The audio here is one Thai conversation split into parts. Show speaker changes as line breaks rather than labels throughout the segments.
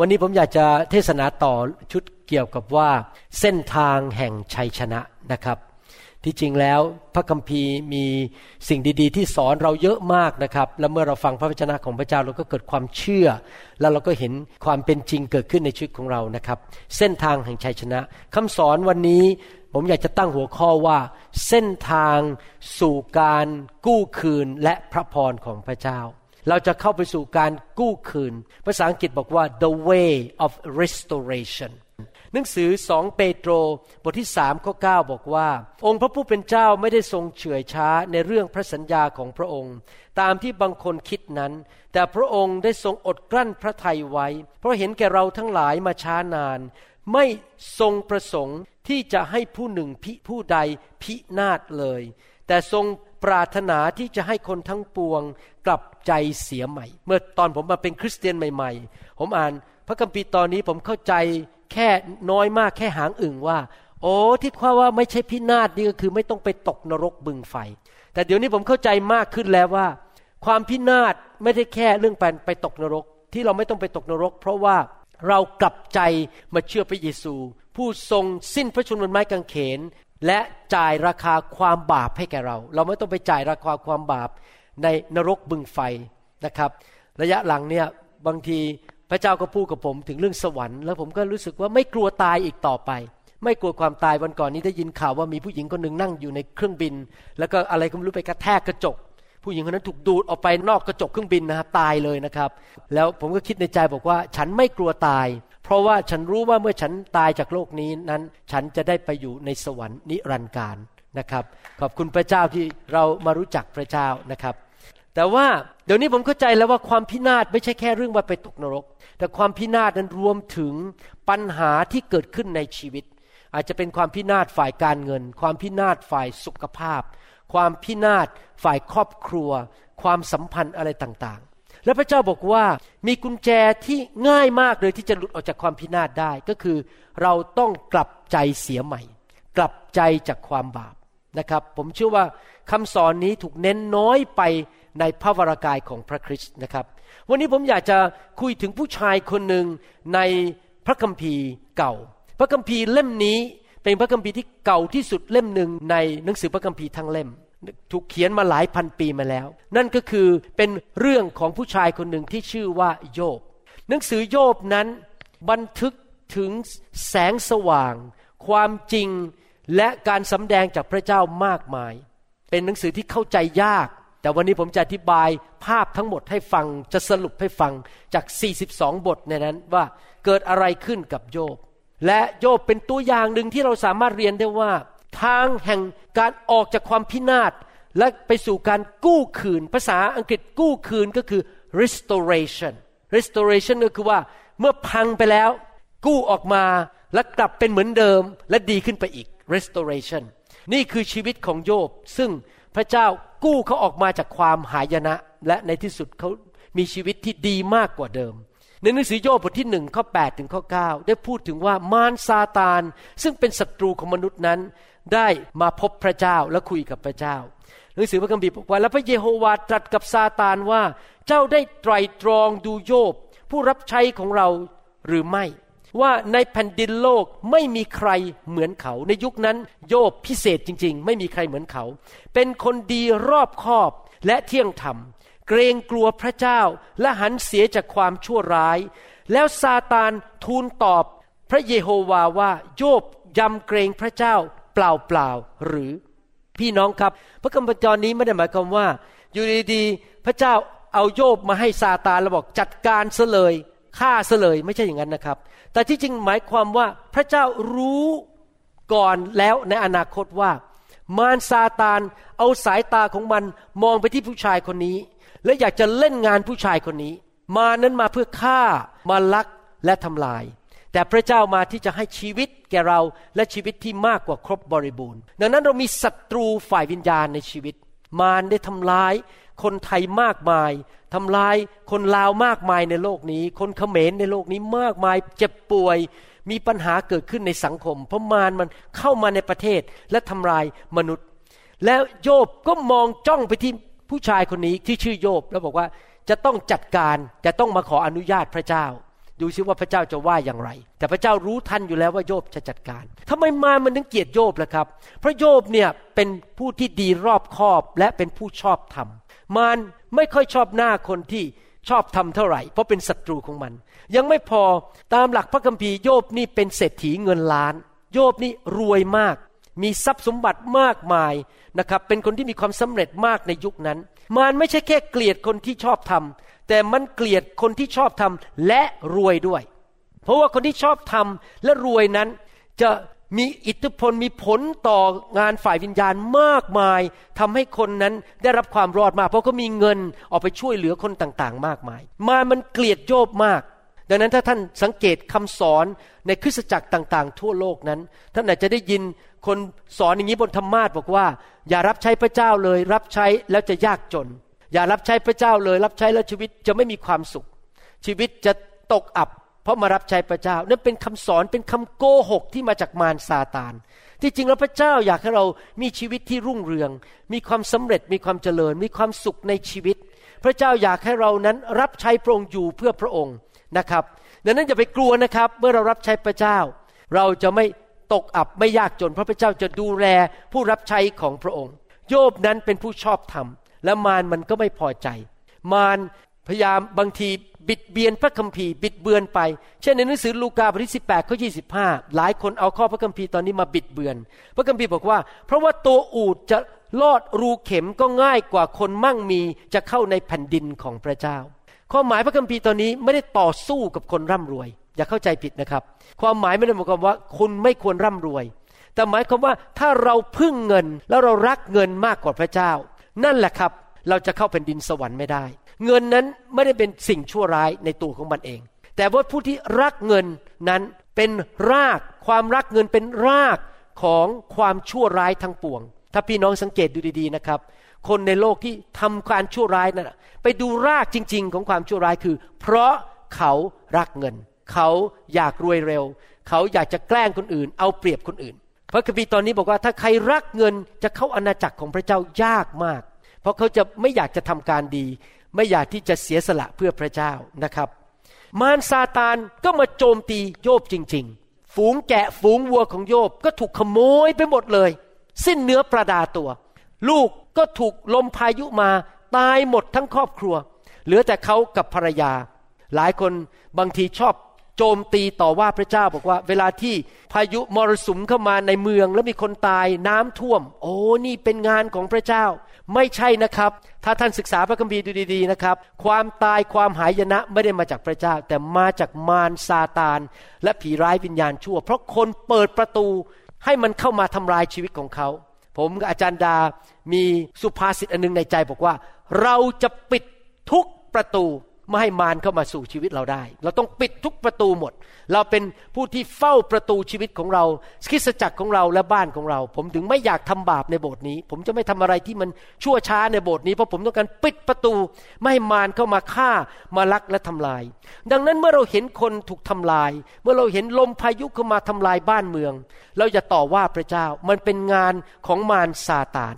วันนี้ผมอยากจะเทศนาต่อชุดเกี่ยวกับว่า เส้นทางแห่งชัยชนะนะครับ ที่จริงแล้วพระคัมภีร์มีสิ่งดีๆ ที่สอนเราเยอะมากนะครับ และเมื่อเราฟังพระวจนะของพระเจ้าเราก็เกิดความเชื่อ แล้วเราก็เห็นความเป็นจริงเกิดขึ้นในชีวิตของเรานะครับ เส้นทางแห่งชัยชนะคำสอนวันนี้ผมอยากจะตั้งหัวข้อว่า เส้นทางสู่การกู้คืนและพระพรของพระเจ้า เราจะเข้าไปสู่การกู้คืน ภาษาอังกฤษบอกว่า the way of restoration หนังสือสองเปโตรบทที่สามข้อ9บอกว่า องค์พระผู้เป็นเจ้าไม่ได้ทรงเฉื่อยช้าในเรื่องพระสัญญาของพระองค์ ตามที่บางคนคิดนั้น แต่พระองค์ได้ทรงอดกลั้นพระทัยไว้ เพราะเห็นแก่เราทั้งหลายมาช้านาน ไม่ทรงประสงค์ที่จะให้ผู้หนึ่งพิผู้ใดพินาศเลย แต่ทรง ปรารถนาที่จะให้คนทั้งปวงกลับใจเสียใหม่ เมื่อตอนผมมาเป็นคริสเตียนใหม่ๆ ผมอ่านพระคัมภีร์ตอนนี้ผมเข้าใจแค่น้อยมากแค่หางอึ่งว่า โอ้ที่ว่าว่าไม่ใช่พินาศนี่ก็คือไม่ต้องไปตกนรกบึงไฟ แต่เดี๋ยวนี้ผมเข้าใจมากขึ้นแล้วว่า ความพินาศไม่ได้แค่เรื่องไปไปตกนรก ที่เราไม่ต้องไปตกนรก เพราะว่าเรากลับใจมาเชื่อพระเยซู ผู้ทรงสิ้นพระชนม์บนไม้กางเขน และจ่ายราคาความบาปให้แก่เรา เราไม่ต้องไปจ่ายราคาความบาปในนรกบึงไฟนะครับ ระยะหลังเนี่ยบางทีพระเจ้าก็พูดกับผมถึงเรื่องสวรรค์แล้วผมก็รู้สึกว่าไม่กลัวตายอีกต่อไป ไม่กลัวความตายวันก่อนนี้ได้ยินข่าวว่ามีผู้หญิงคนหนึ่งนั่งอยู่ในเครื่องบิน แล้วก็อะไรก็ไม่รู้ไปกระแทกกระจก ผู้หญิงคนนั้นถูกดูดออกไปนอกกระจกเครื่องบินนะครับตายเลยนะครับ แล้วผมก็คิดในใจบอกว่าฉันไม่กลัวตาย เพราะว่าฉันรู้ว่าเมื่อฉันตายจากโลกนี้นั้น ฉันจะได้ไปอยู่ในสวรรค์นิรันดร์การนะครับ ขอบคุณพระเจ้าที่เรามารู้จักพระเจ้านะครับ แต่ว่าเดี๋ยวนี้ผมเข้าใจแล้วว่าความพินาศไม่ใช่แค่เรื่องว่าไปตกนรก แต่ความพินาศนั้นรวมถึงปัญหาที่เกิดขึ้นในชีวิต อาจจะเป็นความพินาศฝ่ายการเงิน ความพินาศฝ่ายสุขภาพ ความพินาศฝ่ายครอบครัว ความสัมพันธ์อะไรต่างๆ และพระเจ้าบอกว่ามีกุญแจที่ง่ายมากเลยที่จะหลุดออกจากความพินาศได้ก็คือ เราต้องกลับใจเสียใหม่ กลับใจจากความบาปนะครับ ผมเชื่อว่าคำสอนนี้ถูกเน้นน้อยไปในพระวรากายของพระคริสต์นะครับ วันนี้ผมอยากจะคุยถึงผู้ชายคนหนึ่งในพระคัมภีร์เก่า พระคัมภีร์เล่มนี้ เป็นพระคัมภีร์ที่เก่าที่สุดเล่มหนึ่งในหนังสือพระคัมภีร์ทั้งเล่ม ถูกเขียนมาหลายพันปีมาแล้ว นั่นก็คือเป็นเรื่องของผู้ชายคนหนึ่งที่ชื่อว่าโยบ หนังสือโยบนั้นบันทึกถึงแสงสว่าง ความจริงและการสำแดงจากพระเจ้ามากมาย เป็นหนังสือที่เข้าใจยาก แต่วันนี้ผมจะอธิบายภาพทั้งหมดให้ฟังจะสรุปให้ฟังจาก 42 บทในนั้นว่าเกิดอะไรขึ้นกับโยบ และโยบเป็นตัวอย่างหนึ่งที่เราสามารถเรียนได้ว่า ทางแห่งการออกจากความพินาศและไปสู่การกู้คืน ภาษาอังกฤษกู้คืนก็คือ restoration restoration ก็คือว่าเมื่อพังไปแล้ว กู้ออกมาและกลับเป็นเหมือนเดิมและดีขึ้นไปอีก restoration นี่คือชีวิตของโยบ ซึ่งพระเจ้ากู้เขาออกมาจากความหายนะ และในที่สุดเขามีชีวิตที่ดีมากกว่าเดิม ในหนังสือโยบบทที่หนึ่งข้อ8ถึงข้อ9ได้พูดถึงว่ามารซาตาน ซึ่งเป็นศัตรูของมนุษย์นั้น ได้มาพบพระเจ้าและคุยกับพระเจ้าหนังสือพระคัมภีร์บอกว่าแล้วพระเยโฮวาตรัสกับซาตานว่า เจ้าได้ไตรตรองดูโยบ ผู้รับใช้ของเราหรือไม่ ว่าในแผ่นดินโลกไม่มีใครเหมือนเขา ในยุคนั้นโยบพิเศษจริง ๆ ไม่มีใครเหมือนเขา เป็นคนดีรอบคอบและเที่ยงธรรม เกรงกลัวพระเจ้าและหันเสียจากความชั่วร้าย แล้วซาตานทูลตอบพระเยโฮวาว่าโยบยำเกรงพระเจ้าเปล่าๆหรือ พี่น้องครับ พระคัมภีร์นี้ไม่ได้หมายความว่า อยู่ดีๆพระเจ้าเอาโยบมาให้ซาตานแล้วบอกจัดการเสลยฆ่าเสลยไม่ใช่อย่างนั้นนะครับ แต่ที่จริงหมายความว่าพระเจ้ารู้ก่อนแล้วในอนาคตว่า มารซาตานเอาสายตาของมันมองไปที่ผู้ชายคนนี้ และอยากจะเล่นงานผู้ชายคนนี้ มานั้นมาเพื่อฆ่ามาลักและทำลาย แต่พระเจ้ามาที่จะให้ชีวิตแก่เราและชีวิตที่มากกว่าครบบริบูรณ์ ดังนั้นเรามีศัตรูฝ่ายวิญญาณในชีวิต มารได้ทำลาย คนไทยมากมายทำลายคนลาวมากมายในโลกนี้ คนเขมรในโลกนี้มากมายเจ็บป่วยมีปัญหาเกิดขึ้นในสังคม เพราะมารมันเข้ามาในประเทศและทำลายมนุษย์ แล้วโยบก็มองจ้องไปที่ ผู้ชายคนนี้ที่ชื่อโยบแล้วบอกว่าจะต้องจัดการจะต้องมาขออนุญาตพระเจ้า ดูซิว่าพระเจ้าจะว่าอย่างไร แต่พระเจ้ารู้ทันอยู่แล้วว่าโยบจะจัดการทำไมมามันถึงเกลียดโยบล่ะครับ เพราะโยบเนี่ยเป็นผู้ที่ดีรอบคอบและเป็นผู้ชอบธรรมมารไม่ค่อยชอบหน้าคนที่ชอบทำเท่าไหร่ เพราะเป็นศัตรูของมัน ยังไม่พอตามหลักพระคัมภีร์โยบนี่เป็นเศรษฐีเงินล้าน โยบนี่รวยมาก มีทรัพย์สมบัติมากมายนะครับ เป็นคนที่มีความสำเร็จมากในยุคนั้นมารไม่ใช่แค่เกลียดคนที่ชอบทำแต่มันเกลียดคนที่ชอบทำและรวยด้วย เพราะว่าคนที่ชอบทำและรวยนั้น จะมีอิทธิพลมีผลต่องานฝ่ายวิญญาณมากมายทำให้คนนั้นได้รับความรอดมาก เพราะเขามีเงินออกไปช่วยเหลือคนต่างๆ มากมาย มามันเกลียดโยบมาก ดังนั้นถ้าท่านสังเกตคำสอนในคริสตจักรต่างๆ ทั่วโลกนั้น ท่านอาจจะได้ยินคนสอนอย่างนี้บนธรรมาทบอกว่า อย่ารับใช้พระเจ้าเลย รับใช้แล้วจะยากจน อย่ารับใช้พระเจ้าเลย รับใช้แล้วชีวิตจะไม่มีความสุข ชีวิตจะตกอับ เพราะมารับใช้พระเจ้า นั่นเป็นคำสอนเป็นคำโกหกที่มาจากมารซาตานที่จริงแล้วพระเจ้าอยากให้เรามีชีวิตที่รุ่งเรือง มีความสำเร็จมีความเจริญ มีความสุขในชีวิต พระเจ้าอยากให้เรานั้นรับใช้พระองค์อยู่เพื่อพระองค์ นะครับดังนั้นอย่าไปกลัวนะครับ เมื่อเรารับใช้พระเจ้า เราจะไม่ตกอับไม่ยากจนเพราะพระเจ้าจะดูแลผู้รับใช้ของพระองค์ โยบนั้นเป็นผู้ชอบธรรม และมารมันก็ไม่พอใจ มารพยายามบางทีบิดเบียนพระคัมภีร์บิดเบือนไป เช่นในหนังสือลูกาบทที่สิบแปดข้อยี่สิบห้าหลายคนเอาข้อพระคัมภีร์ตอนนี้มาบิดเบือน พระคัมภีร์บอกว่า เพราะว่าตัวอูดจะลอดรูเข็มก็ง่ายกว่าคนมั่งมีจะเข้าในแผ่นดินของพระเจ้า ความหมายพระคัมภีร์ตอนนี้ไม่ได้ต่อสู้กับคนร่ำรวย อย่าเข้าใจผิดนะครับ ความหมายไม่ได้หมายความว่าคุณไม่ควรร่ำรวย แต่หมายความว่าถ้าเราพึ่งเงินแล้วเรารักเงินมากกว่าพระเจ้า นั่นแหละครับเราจะเข้าแผ่นดินสวรรค์ไม่ได้ เงินนั้นไม่ได้เป็นสิ่งชั่วร้ายในตัวของมันเอง แต่ว่าผู้ที่รักเงินนั้นเป็นราก ความรักเงินเป็นรากของความชั่วร้ายทั้งปวง ถ้าพี่น้องสังเกตดูดีๆนะครับ คนในโลกที่ทำการชั่วร้ายนั้นไปดูรากจริง ๆ ของความชั่วร้ายคือ เพราะเขารักเงิน เขาอยากรวยเร็ว เขาอยากจะแกล้งคนอื่น เอาเปรียบคนอื่น พระคัมภีร์ตอนนี้บอกว่าถ้าใครรักเงินจะเข้าอาณาจักรของพระเจ้ายากมาก เพราะเขาจะไม่อยากจะทำการดี ไม่อยากที่จะเสียสละเพื่อพระเจ้านะครับ มารซาตานก็มาโจมตีโยบจริง ๆ ฝูงแกะฝูงวัวของโยบก็ถูกขโมยไปหมดเลย สิ้นเนื้อประดาตัว ลูกก็ถูกลมพายุมาตายหมดทั้งครอบครัว เหลือแต่เขากับภรรยา หลายคนบางทีชอบโจมตีต่อว่าพระเจ้าบอกว่า เวลาที่พายุมรสุมเข้ามาในเมืองแล้วมีคนตายน้ำท่วม โอ้นี่เป็นงานของพระเจ้า ไม่ใช่นะครับ ถ้าท่านศึกษาพระคัมภีร์ดูดีๆนะครับ ความตายความหายนะไม่ได้มาจากพระเจ้า แต่มาจากมารซาตาน และผีร้ายวิญญาณชั่ว เพราะคนเปิดประตูให้มันเข้ามาทำลายชีวิตของเขา ผมกับอาจารย์ดา มีสุภาษิตอันนึงในใจบอกว่า เราจะปิดทุกประตู ไม่ให้มารเข้ามาสู่ชีวิตเราได้ เราต้องปิดทุกประตูหมด เราเป็นผู้ที่เฝ้าประตูชีวิตของเราคริสจักรของเราและบ้านของเรา ผมถึงไม่อยากทำบาปในโบสถ์นี้ ผมจะไม่ทำอะไรที่มันชั่วช้าในโบสถ์นี้เพราะผมต้องการปิดประตู ไม่ให้มารเข้ามาฆ่ามาลักและทำลาย ดังนั้นเมื่อเราเห็นคนถูกทำลาย เมื่อเราเห็นลมพายุเข้ามาทำลายบ้านเมือง เราอย่าต่อว่าพระเจ้ามันเป็นงานของมารซาตาน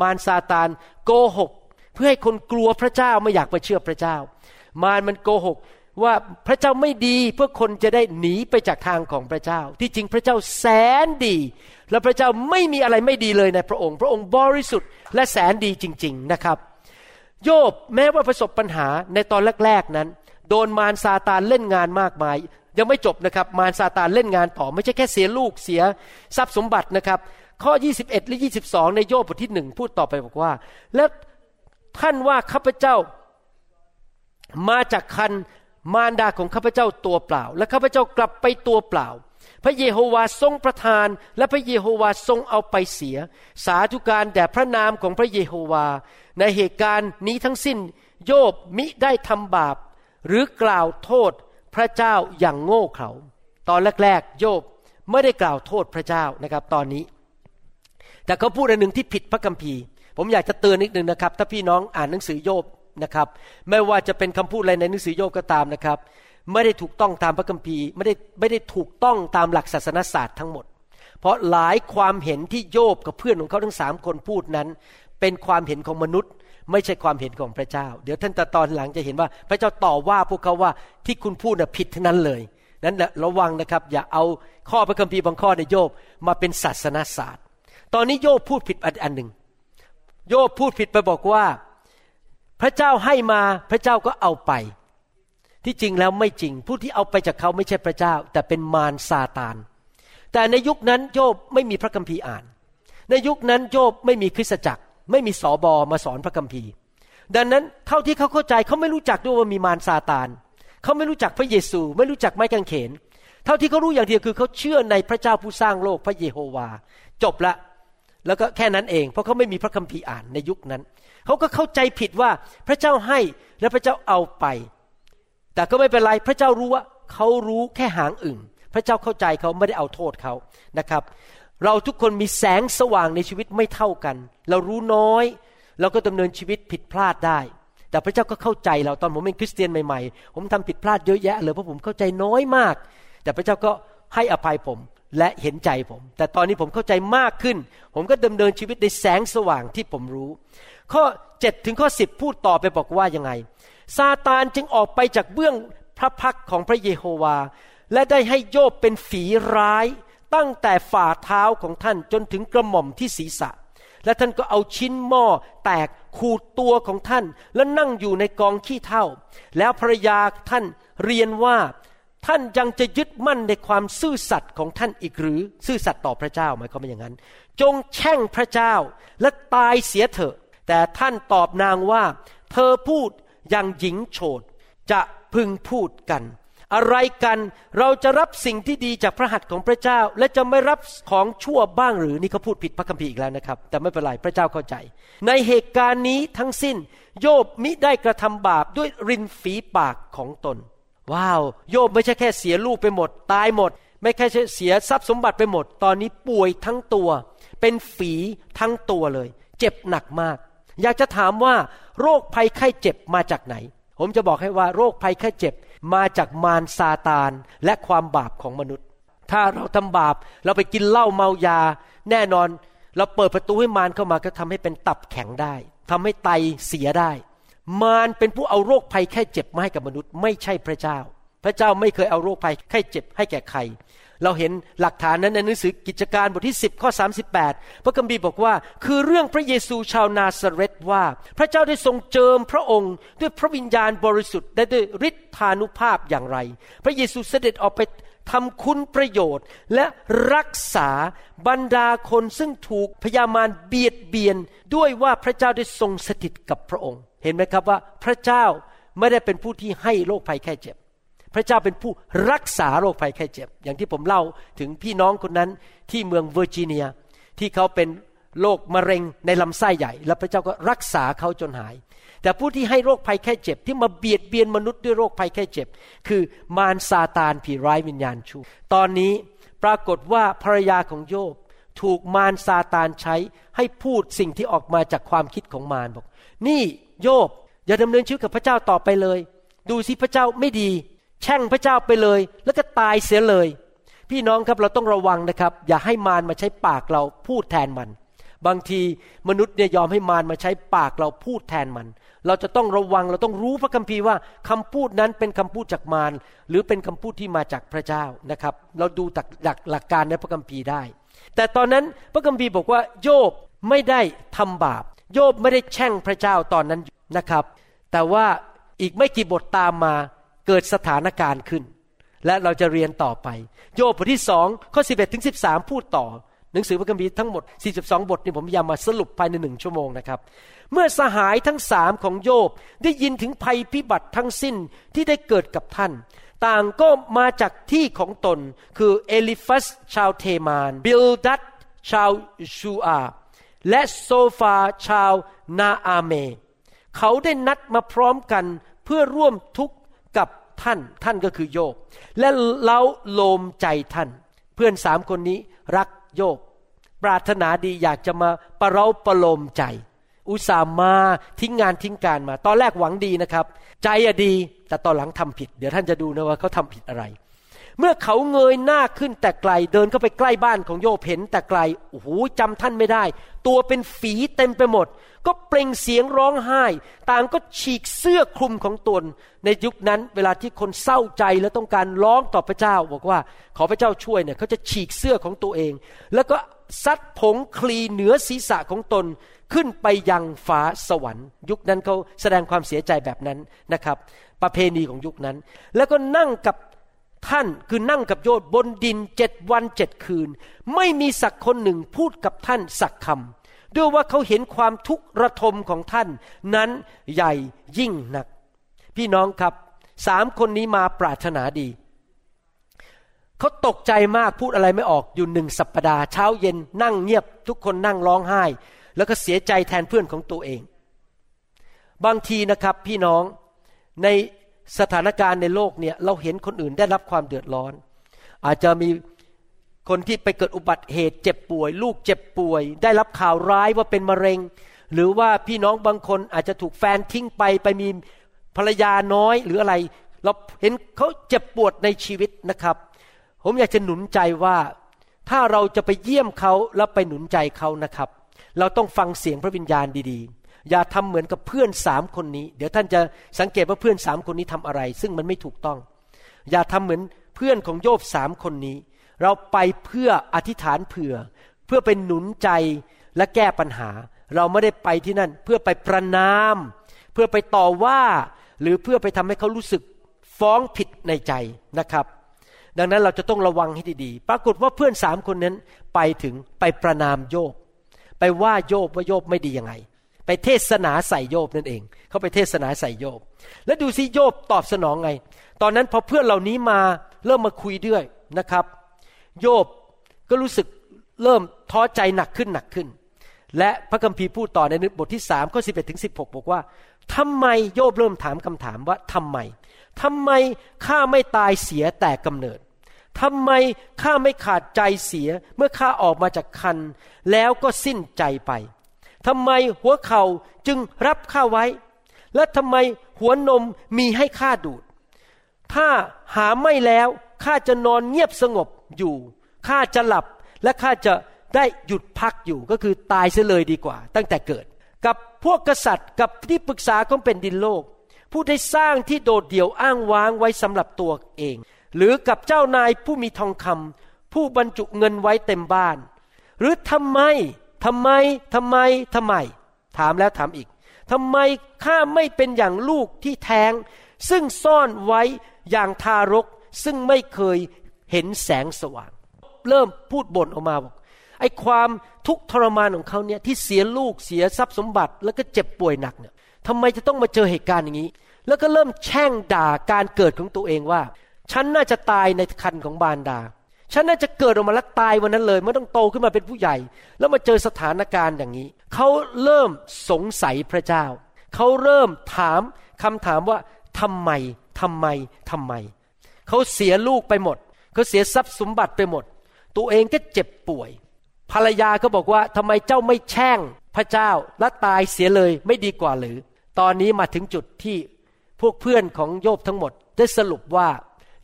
มารซาตานโกหก เพื่อให้คนกลัวพระเจ้าไม่อยากไปเชื่อพระเจ้า มารมันโกหกว่าพระเจ้าไม่ดีเพื่อคนจะได้หนีไปจากทางของพระเจ้า ที่จริงพระเจ้าแสนดี และพระเจ้าไม่มีอะไรไม่ดีเลยในพระองค์ พระองค์บริสุทธิ์และแสนดีจริง ๆนะครับ โยบแม้ว่าประสบปัญหาในตอนแรก ๆนั้น โดนมารซาตานเล่นงานมากมาย ยังไม่จบนะครับ มารซาตานเล่นงานต่อ ไม่ใช่แค่เสียลูกเสียทรัพย์สมบัตินะครับ ข้อ 21หรือ22 ในโยบบทที่หนึ่งพูดต่อไปบอกว่า แล้วท่านว่าข้าพเจ้า มาจากคันมารดาของข้าพเจ้าตัวเปล่า และข้าพเจ้ากลับไปตัวเปล่า พระเยโฮวาทรงประทาน และพระเยโฮวาทรงเอาไปเสีย สาธุการแด่พระนามของพระเยโฮวา ในเหตุการณ์นี้ทั้งสิ้น โยบมิได้ทำบาป หรือกล่าวโทษพระเจ้าอย่างโง่เขลาตอนแรกๆ โยบไม่ได้กล่าวโทษพระเจ้านะครับตอนนี้ แต่เขาพูดอันหนึ่งที่ผิดพระคัมภีร์ ผมอยากจะเตือนนิดนึงนะครับ ถ้าพี่น้องอ่านหนังสือโยบ นะครับ ไม่ว่าจะเป็นคำพูดอะไรในหนังสือโยบก็ตามนะครับ ไม่ได้ถูกต้องตามพระคัมภีร์ไม่ได้ไม่ได้ถูกต้องตามหลักศาสนศาสตร์ทั้งหมด เพราะหลายความเห็นที่โยบกับเพื่อนของเขาทั้งสามคนพูดนั้น เป็นความเห็นของมนุษย์ ไม่ใช่ความเห็นของพระเจ้า เดี๋ยวท่านตอนหลังจะเห็นว่าพระเจ้าต่อว่าพวกเขาว่าที่คุณพูดน่ะผิดทั้งนั้นเลยนั้นระวังนะครับ อย่าเอาข้อพระคัมภีร์บางข้อในโยบมาเป็นศาสนาศาสตร์ ตอนนี้โยบพูดผิดอันหนึ่งโยบพูดผิดไปบอกว่า พระเจ้าให้มาพระเจ้าก็เอาไป ที่จริงแล้วไม่จริง ผู้ที่เอาไปจากเขาไม่ใช่พระเจ้า แต่เป็นมารซาตาน แต่ในยุคนั้นโยบไม่มีพระคัมภีร์อ่าน ในยุคนั้นโยบไม่มีคริสตจักร ไม่มีสอบอมาสอนพระคัมภีร์ ดังนั้นเท่าที่เขาเข้าใจเขาไม่รู้จักด้วยว่ามีมารซาตาน เขาไม่รู้จักพระเยซู ไม่รู้จักไม้กางเขน เท่าที่เขารู้อย่างเดียวคือเขาเชื่อในพระเจ้าผู้สร้างโลกพระเยโฮวา จบละ แล้วก็แค่นั้นเอง เพราะเขาไม่มีพระคัมภีร์อ่านในยุคนั้น เขาก็เข้าใจผิดว่าพระเจ้าให้และพระเจ้าเอาไป แต่ก็ไม่เป็นไรพระเจ้ารู้ว่าเขารู้แค่หางอึ่งพระเจ้าเข้าใจเขาไม่ได้เอาโทษเขานะครับ เราทุกคนมีแสงสว่างในชีวิตไม่เท่ากัน เรารู้น้อย เราก็ดำเนินชีวิตผิดพลาดได้ แต่พระเจ้าก็เข้าใจเราตอนผมเป็นคริสเตียนใหม่ๆ ผมทำผิดพลาดเยอะแยะเลยเพราะผมเข้าใจน้อยมาก แต่พระเจ้าก็ให้อภัยผม และเห็นใจผม แต่ตอนนี้ผมเข้าใจมากขึ้น ผมก็ดำเนินชีวิตในแสงสว่างที่ผมรู้ ข้อ7ถึงข้อ10 พูดต่อไปบอกว่ายังไง ซาตานจึงออกไปจากเบื้องพระพักของพระเยโฮวา และได้ให้โยบเป็นฝีร้ายตั้งแต่ฝ่าเท้าของท่านจนถึงกระหม่อมที่ศีรษะ และท่านก็เอาชิ้นหม้อแตกขูดตัวของท่าน และนั่งอยู่ในกองขี้เถ้าแล้วภรรยาท่านเรียนว่า ท่านยังจะยึดมั่นในความซื่อสัตย์ของท่านอีกหรือ ซื่อสัตย์ต่อพระเจ้าหมายความว่าอย่างนั้น จงแช่งพระเจ้าและตายเสียเถอะ แต่ท่านตอบนางว่า เธอพูดอย่างหญิงโฉดจะพึงพูดกัน อะไรกันเราจะรับสิ่งที่ดีจากพระหัตถ์ของพระเจ้า และจะไม่รับของชั่วบ้างหรือนี่เขาพูดผิดพระคัมภีร์อีกแล้วนะครับ แต่ไม่เป็นไรพระเจ้าเข้าใจ ในเหตุการณ์นี้ทั้งสิ้น โยบมิได้กระทำบาปด้วยรินฝีปากของตน ว้าว โยบไม่ใช่แค่เสียลูกไปหมด ตายหมด ไม่แค่เสียทรัพย์สมบัติไปหมด ตอนนี้ป่วยทั้งตัว เป็นฝีทั้งตัวเลย เจ็บหนักมาก อยากจะถามว่า โรคภัยไข้เจ็บมาจากไหน ผมจะบอกให้ว่าโรคภัยไข้เจ็บมาจากมารซาตานและความบาปของมนุษย์ ถ้าเราทำบาปเราไปกินเหล้าเมายา แน่นอน เราเปิดประตูให้มารเข้ามาก็ทำให้เป็นตับแข็งได้ทำให้ไตเสียได้ มารเป็นผู้เอาโรคภัยแค่เจ็บมาให้กับมนุษย์ ไม่ใช่พระเจ้า พระเจ้าไม่เคยเอาโรคภัยแค่เจ็บให้แก่ใคร เราเห็นหลักฐานนั้นในหนังสือกิจการบทที่ 10 ข้อ 38 พระคัมภีร์บอกว่า คือเรื่องพระเยซูชาวนาซาเรตว่า พระเจ้าได้ทรงเจิมพระองค์ ด้วยพระวิญญาณบริสุทธิ์และด้วยฤทธานุภาพอย่างไร พระเยซูเสด็จออกไปทำคุณประโยชน์และรักษาบรรดาคนซึ่งถูกพยามารเบียดเบียนด้วยว่าพระเจ้าได้ทรงสถิตกับพระองค์ เห็นไหมครับว่าพระเจ้าไม่ได้เป็นผู้ที่ให้โรคภัยแค่เจ็บ พระเจ้าเป็นผู้รักษาโรคภัยแค่เจ็บ อย่างที่ผมเล่าถึงพี่น้องคนนั้นที่เมืองเวอร์จิเนีย ที่เขาเป็นโรคมะเร็งในลำไส้ใหญ่ แล้วพระเจ้าก็รักษาเขาจนหาย แต่ผู้ที่ให้โรคภัยแค่เจ็บ ที่มาเบียดเบียนมนุษย์ด้วยโรคภัยแค่เจ็บ คือมารซาตานผีร้ายวิญญาณชูตอนนี้ปรากฏว่าภรรยาของโยบถูกมารซาตานใช้ให้พูดสิ่งที่ออกมาจากความคิดของมารบอก นี่ โยบ อย่าดำเนินชีวิตกับพระเจ้าต่อไปเลย ดูสิพระเจ้าไม่ดี แช่งพระเจ้าไปเลย แล้วก็ตายเสียเลย พี่น้องครับเราต้องระวังนะครับ อย่าให้มารมาใช้ปากเราพูดแทนมัน บางทีมนุษย์เนี่ยยอมให้มารมาใช้ปากเราพูดแทนมัน เราจะต้องระวังเราต้องรู้พระคัมภีร์ว่าคำพูดนั้นเป็นคำพูดจากมารหรือเป็นคำพูดที่มาจากพระเจ้านะครับ เราดูจากหลักหลักการในพระคัมภีร์ได้ แต่ตอนนั้นพระคัมภีร์บอกว่าโยบไม่ได้ทำบาป โยบไม่ได้แช่งพระเจ้าตอนนั้นนะครับ แต่ว่าอีกไม่กี่บทตามมาเกิดสถานการณ์ขึ้น และเราจะเรียนต่อไป โยบบทที่สองข้อ 11 ถึง 13 พูดต่อ หนังสือพระคัมภีร์ทั้งหมด 42 บทนี่ผมพยายามมาสรุปภายในหนึ่งชั่วโมงนะครับ เมื่อสหายทั้งสามของโยบได้ยินถึงภัยพิบัติทั้งสิ้นที่ได้เกิดกับท่าน ต่างก็มาจากที่ของตน คือเอลีฟัสชาวเทมาน บิลดัดชาวชูอาห์ และโซฟาชาวนาอาเม เขาได้นัดมาพร้อมกันเพื่อร่วมทุกข์กับท่านท่านก็คือโยกและเล้าโลมใจท่าน เพื่อนสามคนนี้รักโยกปรารถนาดีอยากจะมาประเราประโลมใจ อุตส่าห์มาทิ้งงานทิ้งการมา ตอนแรกหวังดีนะครับ ใจอะดีแต่ตอนหลังทำผิด เดี๋ยวท่านจะดูนะว่าเขาทำผิดอะไร เมื่อเขาเงยหน้าขึ้นแต่ไกลเดินเข้าไปใกล้บ้านของโยบเห็นแต่ไกลโอ้โหจำท่านไม่ได้ ตัวเป็นฝีเต็มไปหมด ก็เปล่งเสียงร้องไห้ ต่างก็ฉีกเสื้อคลุมของตน ในยุคนั้นเวลาที่คนเศร้าใจและต้องการร้องต่อพระเจ้า บอกว่าขอพระเจ้าช่วยเนี่ยเขาจะฉีกเสื้อของตัวเอง แล้วก็ซัดผงคลีเหนือศีรษะของตนขึ้นไปยังฟ้าสวรรค์ ยุคนั้นเขาแสดงความเสียใจแบบนั้นนะครับ ประเพณีของยุคนั้น แล้วก็นั่งกับ ท่านคือนั่งกับโยดบนดินเจ็ดวันเจ็ดคืน ไม่มีสักคนหนึ่งพูดกับท่านสักคำด้วยว่าเขาเห็นความทุกข์ระทมของท่าน นั้นใหญ่ยิ่งนัก พี่น้องครับสามคนนี้มาปรารถนาดี เขาตกใจมากพูดอะไรไม่ออกอยู่หนึ่งสัปปดาห์เช้าเย็นนั่งเงียบ ทุกคนนั่งร้องไห้ แล้วก็เสียใจแทนเพื่อนของตัวเอง บางทีนะครับพี่น้องใน สถานการณ์ในโลกเนี่ยเราเห็นคนอื่นได้รับความเดือดร้อน อาจจะมีคนที่ไปเกิดอุบัติเหตุเจ็บป่วย ลูกเจ็บป่วย ได้รับข่าวร้ายว่าเป็นมะเร็ง หรือว่าพี่น้องบางคนอาจจะถูกแฟนทิ้งไปไปมีภรรยาน้อยหรืออะไร เราเห็นเขาเจ็บปวดในชีวิตนะครับ ผมอยากจะหนุนใจว่าถ้าเราจะไปเยี่ยมเขาแล้วไปหนุนใจเขานะครับ เราต้องฟังเสียงพระวิญญาณดีๆ อย่าทำเหมือนกับเพื่อนสามคนนี้ เดี๋ยวท่านจะสังเกตว่าเพื่อนสามคนนี้ทำอะไร ซึ่งมันไม่ถูกต้อง อย่าทำเหมือนเพื่อนของโยบสามคนนี้ เราไปเพื่ออธิษฐานเผื่อ เพื่อเป็นหนุนใจและแก้ปัญหา เราไม่ได้ไปที่นั่น เพื่อไปประนาม เพื่อไปต่อว่า หรือเพื่อไปทำให้เขารู้สึกฟ้องผิดในใจนะครับ ดังนั้นเราจะต้องระวังให้ดีๆ ปรากฏว่าเพื่อนสามคนนั้นไปถึงไปประนามโยบไปว่าโยบว่าโยบไม่ดียังไง ไปเทศนาใส่โยบนั่นเอง เขาไปเทศนาใส่โยบ แล้วดูซิโยบตอบสนองไง ตอนนั้นพอเพื่อนเหล่านี้มาเริ่มมาคุยด้วยนะครับ โยบก็รู้สึกเริ่มท้อใจหนักขึ้นหนักขึ้น และพระคัมภีร์พูดต่อในบทที่สามข้อสิบเอ็ดถึงสิบหกบอกว่าทำไมโยบเริ่มถามคำถามว่าทำไมทำไมข้าไม่ตายเสียแต่กำเนิดทำไมข้าไม่ขาดใจเสียเมื่อข้าออกมาจากคันแล้วก็สิ้นใจไป ทำไมหัวเข่าจึงรับข้าไว้ และทำไมหัวนมมีให้ข้าดูด ถ้าหาไม่แล้วข้าจะนอนเงียบสงบอยู่ข้าจะหลับและข้าจะได้หยุดพักอยู่ก็คือตายเสียเลยดีกว่า ตั้งแต่เกิด กับพวกกษัตริย์กับที่ปรึกษาของเป็นดินโลก ผู้ได้สร้างที่โดดเดี่ยวอ้างว้างไว้สำหรับตัวเอง หรือกับเจ้านายผู้มีทองคำผู้บรรจุเงินไว้เต็มบ้าน หรือทำไม ทำไมทำไมทำไม ถามแล้วถามอีกทำไมข้าไม่เป็นอย่างลูกที่แท้ง ซึ่งซ่อนไว้อย่างทารก ซึ่งไม่เคยเห็นแสงสว่าง เริ่มพูดบ่นออกมาบอกไอ้ความทุกข์ทรมานของเขาเนี่ยที่เสียลูกเสียทรัพย์สมบัติ แล้วก็เจ็บป่วยหนักเนี่ยทำไมจะต้องมาเจอเหตุการณ์อย่างนี้ แล้วก็เริ่มแช่งด่าการเกิดของตัวเองว่า ฉันน่าจะตายในคันของบารดา ฉันน่าจะเกิดออกมาแล้วตายวันนั้นเลยไม่ต้องโตขึ้นมาเป็นผู้ใหญ่ แล้วมาเจอสถานการณ์อย่างนี้ เขาเริ่มสงสัยพระเจ้า เขาเริ่มถามคำถามว่าทำไมทำไมทำไม เขาเสียลูกไปหมด เขาเสียทรัพย์สมบัติไปหมด ตัวเองก็เจ็บป่วย ภรรยาก็บอกว่าทำไมเจ้าไม่แช่งพระเจ้าและตายเสียเลยไม่ดีกว่าหรือ ตอนนี้มาถึงจุดที่พวกเพื่อนของโยบทั้งหมด ได้สรุปว่า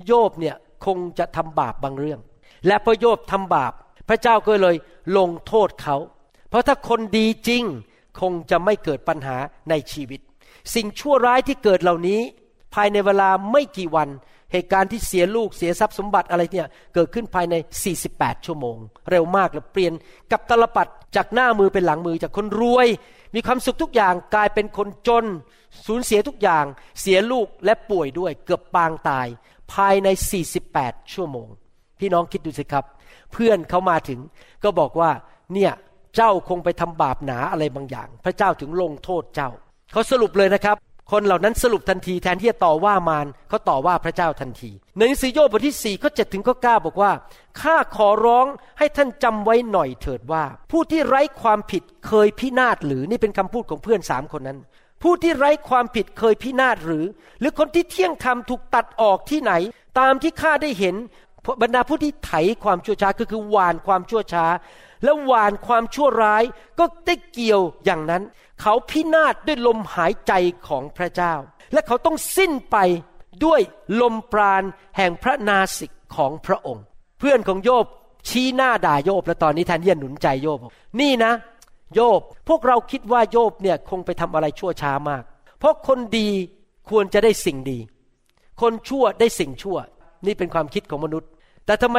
โยบเนี่ยคงจะทำบาปบางเรื่อง และพระโยบทำบาป พระเจ้าก็เลยลงโทษเขา เพราะถ้าคนดีจริงคงจะไม่เกิดปัญหาในชีวิต สิ่งชั่วร้ายที่เกิดเหล่านี้ ภายในเวลาไม่กี่วัน เหตุการณ์ที่เสียลูกเสียทรัพย์สมบัติอะไรเนี่ยเกิดขึ้นภายใน 48 ชั่วโมง เร็วมากเลยเปลี่ยนกับตลปัดจากหน้ามือเป็นหลังมือจากคนรวย มีความสุขทุกอย่างกลายเป็นคนจน สูญเสียทุกอย่าง เสียลูกและป่วยด้วยเกือบปางตาย ภายใน 48 ชั่วโมง พี่น้องคิดดูสิครับ เพื่อนเขามาถึง ก็บอกว่า เนี่ยเจ้าคงไปทำบาปหนาอะไรบางอย่าง พระเจ้าถึงลงโทษเจ้าเขาสรุปเลยนะครับ คนเหล่านั้นสรุปทันทีแทนที่จะต่อว่ามารเขาต่อว่าพระเจ้าทันทีในหนังสือโยบบทที่สี่ข้อเจ็ดถึงข้อเก้าบอกว่าข้าขอร้องให้ท่านจำไว้หน่อยเถิดว่า ผู้ที่ไร้ความผิดเคยพินาศหรือนี่เป็นคำพูดของเพื่อนสามคนนั้นผู้ที่ไร้ความผิดเคยพินาศหรือ หรือคนที่เที่ยงธรรมถูกตัดออกที่ไหน ตามที่ข้าได้เห็น บรรดาผู้ที่ไถความชั่วช้าก็คือหวานความชั่วช้า และหวานความชั่วร้ายก็ได้เกี่ยวอย่างนั้น เขาพินาศด้วยลมหายใจของพระเจ้า และเขาต้องสิ้นไปด้วยลมปราณแห่งพระนาสิกของพระองค์ เพื่อนของโยบชี้หน้าด่าโยบแล้วตอนนี้แทนที่จะหนุนใจโยบนี่นะ โยบพวกเราคิดว่าโยบเนี่ยคงไปทำอะไรชั่วช้ามาก เพราะคนดีควรจะได้สิ่งดี คนชั่วได้สิ่งชั่ว นี่เป็นความคิดของมนุษย์ แต่ทำไม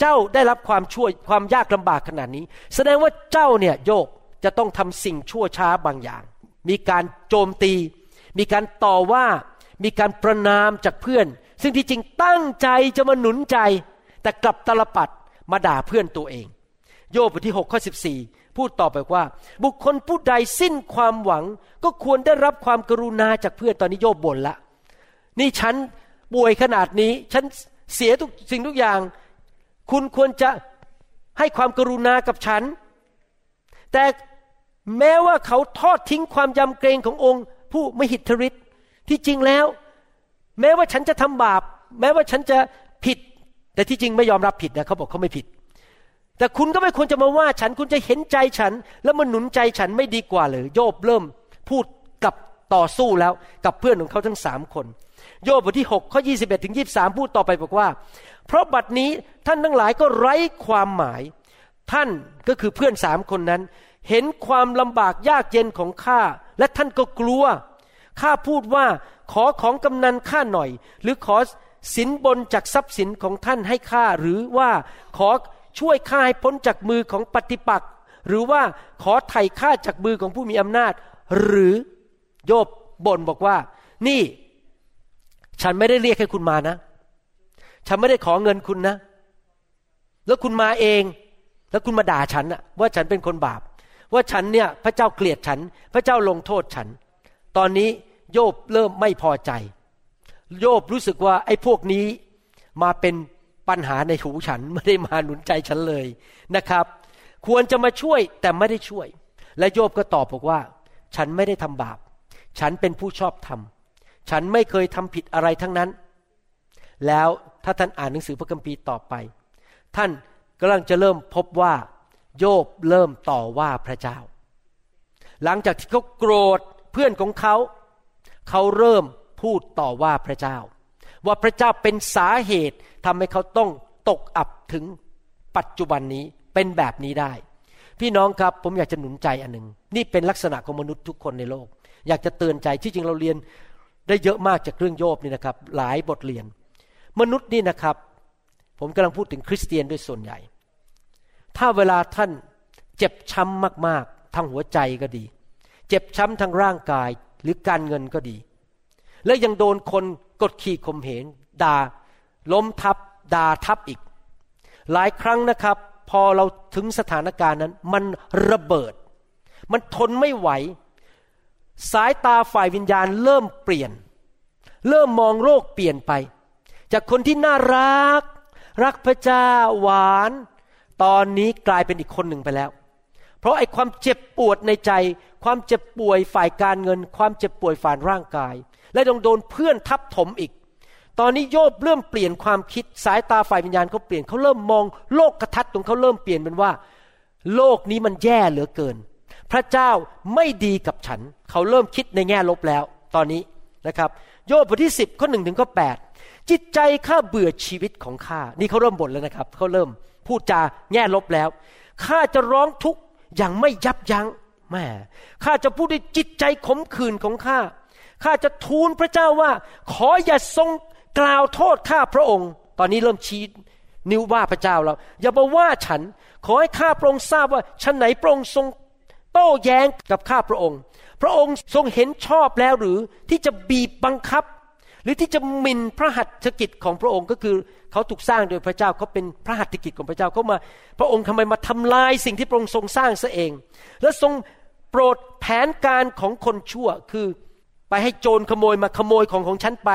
เจ้าได้รับความช่วยความยากลำบากขนาดนี้ แสดงว่าเจ้าเนี่ยโยกจะต้องทำสิ่งชั่วช้าบางอย่าง มีการโจมตี มีการต่อว่า มีการประนามจากเพื่อน ซึ่งที่จริงตั้งใจจะมาหนุนใจ แต่กลับตลปัดมาด่าเพื่อนตัวเอง โยบบทที่6ข้อ14 พูดต่อไปว่า บุคคลผู้ใดสิ้นความหวัง ก็ควรได้รับความกรุณาจากเพื่อนตอนนี้โยบบ่นละ นี่ฉัน ป่วยขนาดนี้ ฉันเสียทุกสิ่งทุกอย่าง คุณควรจะให้ความกรุณากับฉัน แต่แม้ว่าเขาทอดทิ้งความยำเกรงขององค์ ผู้มหิทธิฤทธิ์ที่จริงแล้ว แม้ว่าฉันจะทำบาป แม้ว่าฉันจะผิด แต่ที่จริงไม่ยอมรับผิดนะเขาบอกเขาไม่ผิด แต่คุณก็ไม่ควรจะมาว่าฉันคุณจะเห็นใจฉัน แล้วมาหนุนใจฉันไม่ดีกว่าเลยโยบเริ่มพูดกับต่อสู้แล้วกับเพื่อนของเขาทั้งสามคน โยบบทที่6ข้อ21ถึง23 พูดต่อไปบอกว่า เพราะบัดนี้ท่านทั้งหลายก็ไร้ความหมาย ท่านก็คือเพื่อนสามคนนั้น เห็นความลำบากยากเย็นของข้า และท่านก็กลัวข้าพูดว่าขอของกำนันข้าหน่อย หรือขอสินบนจากทรัพย์สินของท่านให้ข้าหรือว่าขอช่วยข้าให้พ้นจากมือของปฏิปักษ์หรือว่าขอไถ่ข้าจากมือของผู้มีอำนาจ หรือโยบบ่นบอกว่า นี่ ฉันไม่ได้เรียกให้คุณมานะ ฉันไม่ได้ขอเงินคุณนะ แล้วคุณมาเอง แล้วคุณมาด่าฉันอะว่าฉันเป็นคนบาป ว่าฉันเนี่ยพระเจ้าเกลียดฉัน พระเจ้าลงโทษฉัน ตอนนี้โยบเริ่มไม่พอใจ โยบรู้สึกว่าไอ้พวกนี้มาเป็นปัญหาในหูฉันไม่ได้มาหนุนใจฉันเลยนะครับ ควรจะมาช่วยแต่ไม่ได้ช่วย และโยบก็ตอบบอกว่า ฉันไม่ได้ทำบาป ฉันเป็นผู้ชอบธรรม ฉันไม่เคยทำผิดอะไรทั้งนั้น แล้วถ้าท่านอ่านหนังสือพระคัมภีร์ต่อไป ท่านกำลังจะเริ่มพบว่า โยบเริ่มต่อว่าพระเจ้า หลังจากที่เขาโกรธเพื่อนของเขา เขาเริ่มพูดต่อว่าพระเจ้า ว่าพระเจ้าเป็นสาเหตุทำให้เขาต้องตกอับถึงปัจจุบันนี้เป็นแบบนี้ได้ พี่น้องครับผมอยากจะหนุนใจอันหนึ่งนี่เป็นลักษณะของมนุษย์ทุกคนในโลก อยากจะเตือนใจที่จริงเราเรียน ได้เยอะมากจากเรื่องโยบนี่นะครับ หลายบทเรียน มนุษย์นี่นะครับ ผมกำลังพูดถึงคริสเตียนด้วยส่วนใหญ่ ถ้าเวลาท่านเจ็บช้ำมากๆ ทางหัวใจก็ดี เจ็บช้ำทางร่างกายหรือการเงินก็ดี และยังโดนคนกดขี่ข่มเหงด่าล้มทับด่าทับอีก หลายครั้งนะครับ พอเราถึงสถานการณ์นั้น มันระเบิด มันทนไม่ไหว สายตาฝ่ายวิญญาณเริ่มเปลี่ยน เริ่มมองโลกเปลี่ยนไป จากคนที่น่ารัก รักพระเจ้าหวาน ตอนนี้กลายเป็นอีกคนหนึ่งไปแล้ว เพราะไอ้ความเจ็บปวดในใจ ความเจ็บป่วยฝ่ายการเงิน ความเจ็บป่วยฝ่ายร่างกาย และต้องโดนเพื่อนทับถมอีก ตอนนี้โยบเริ่มเปลี่ยนความคิดสายตาฝ่ายวิญญาณเขาเปลี่ยนเขาเริ่มมอง โลกกระทัดของเขาเริ่มเปลี่ยนเป็นว่า โลกนี้มันแย่เหลือเกิน พระเจ้าไม่ดีกับฉัน เขาเริ่มคิดในแง่ลบแล้ว ตอนนี้นะครับโยบบทที่สิบข้อหนึ่งถึงข้อแปดจิตใจข้าเบื่อชีวิตของข้า นี่เขาเริ่มบ่นแล้วนะครับเขาเริ่มพูดจาแง่ลบแล้วข้าจะร้องทุกข์อย่างไม่ยับยัง้งแม่ข้าจะพูดด้วยจิตใจขมขื่นของข้าข้าจะทูลพระเจ้าว่า ขออย่าทรงกล่าวโทษข้าพระองค์ ตอนนี้เริ่มชี้นิ้วว่าพระเจ้าแล้วอย่ามาว่าฉัน ขอให้ข้าพระองค์ทราบว่าฉันไหนพระองค์ทรง ต้แย้งกับข้าพระองค์ พระองค์ทรงเห็นชอบแล้วหรือที่จะบีบบังคับ หรือที่จะมินพระหัตถกิจของพระองค์ก็คือเขาถูกสร้างโดยพระเจ้าเขาเป็นพระหัตถกิจของพระเจ้าเขามา พระองค์ทำไมมาทำลายสิ่งที่พระองค์ทรงสร้างซะเอง และทรงโปรดแผนการของคนชั่วคือไปให้โจรขโมยมาขโมยของของฉันไป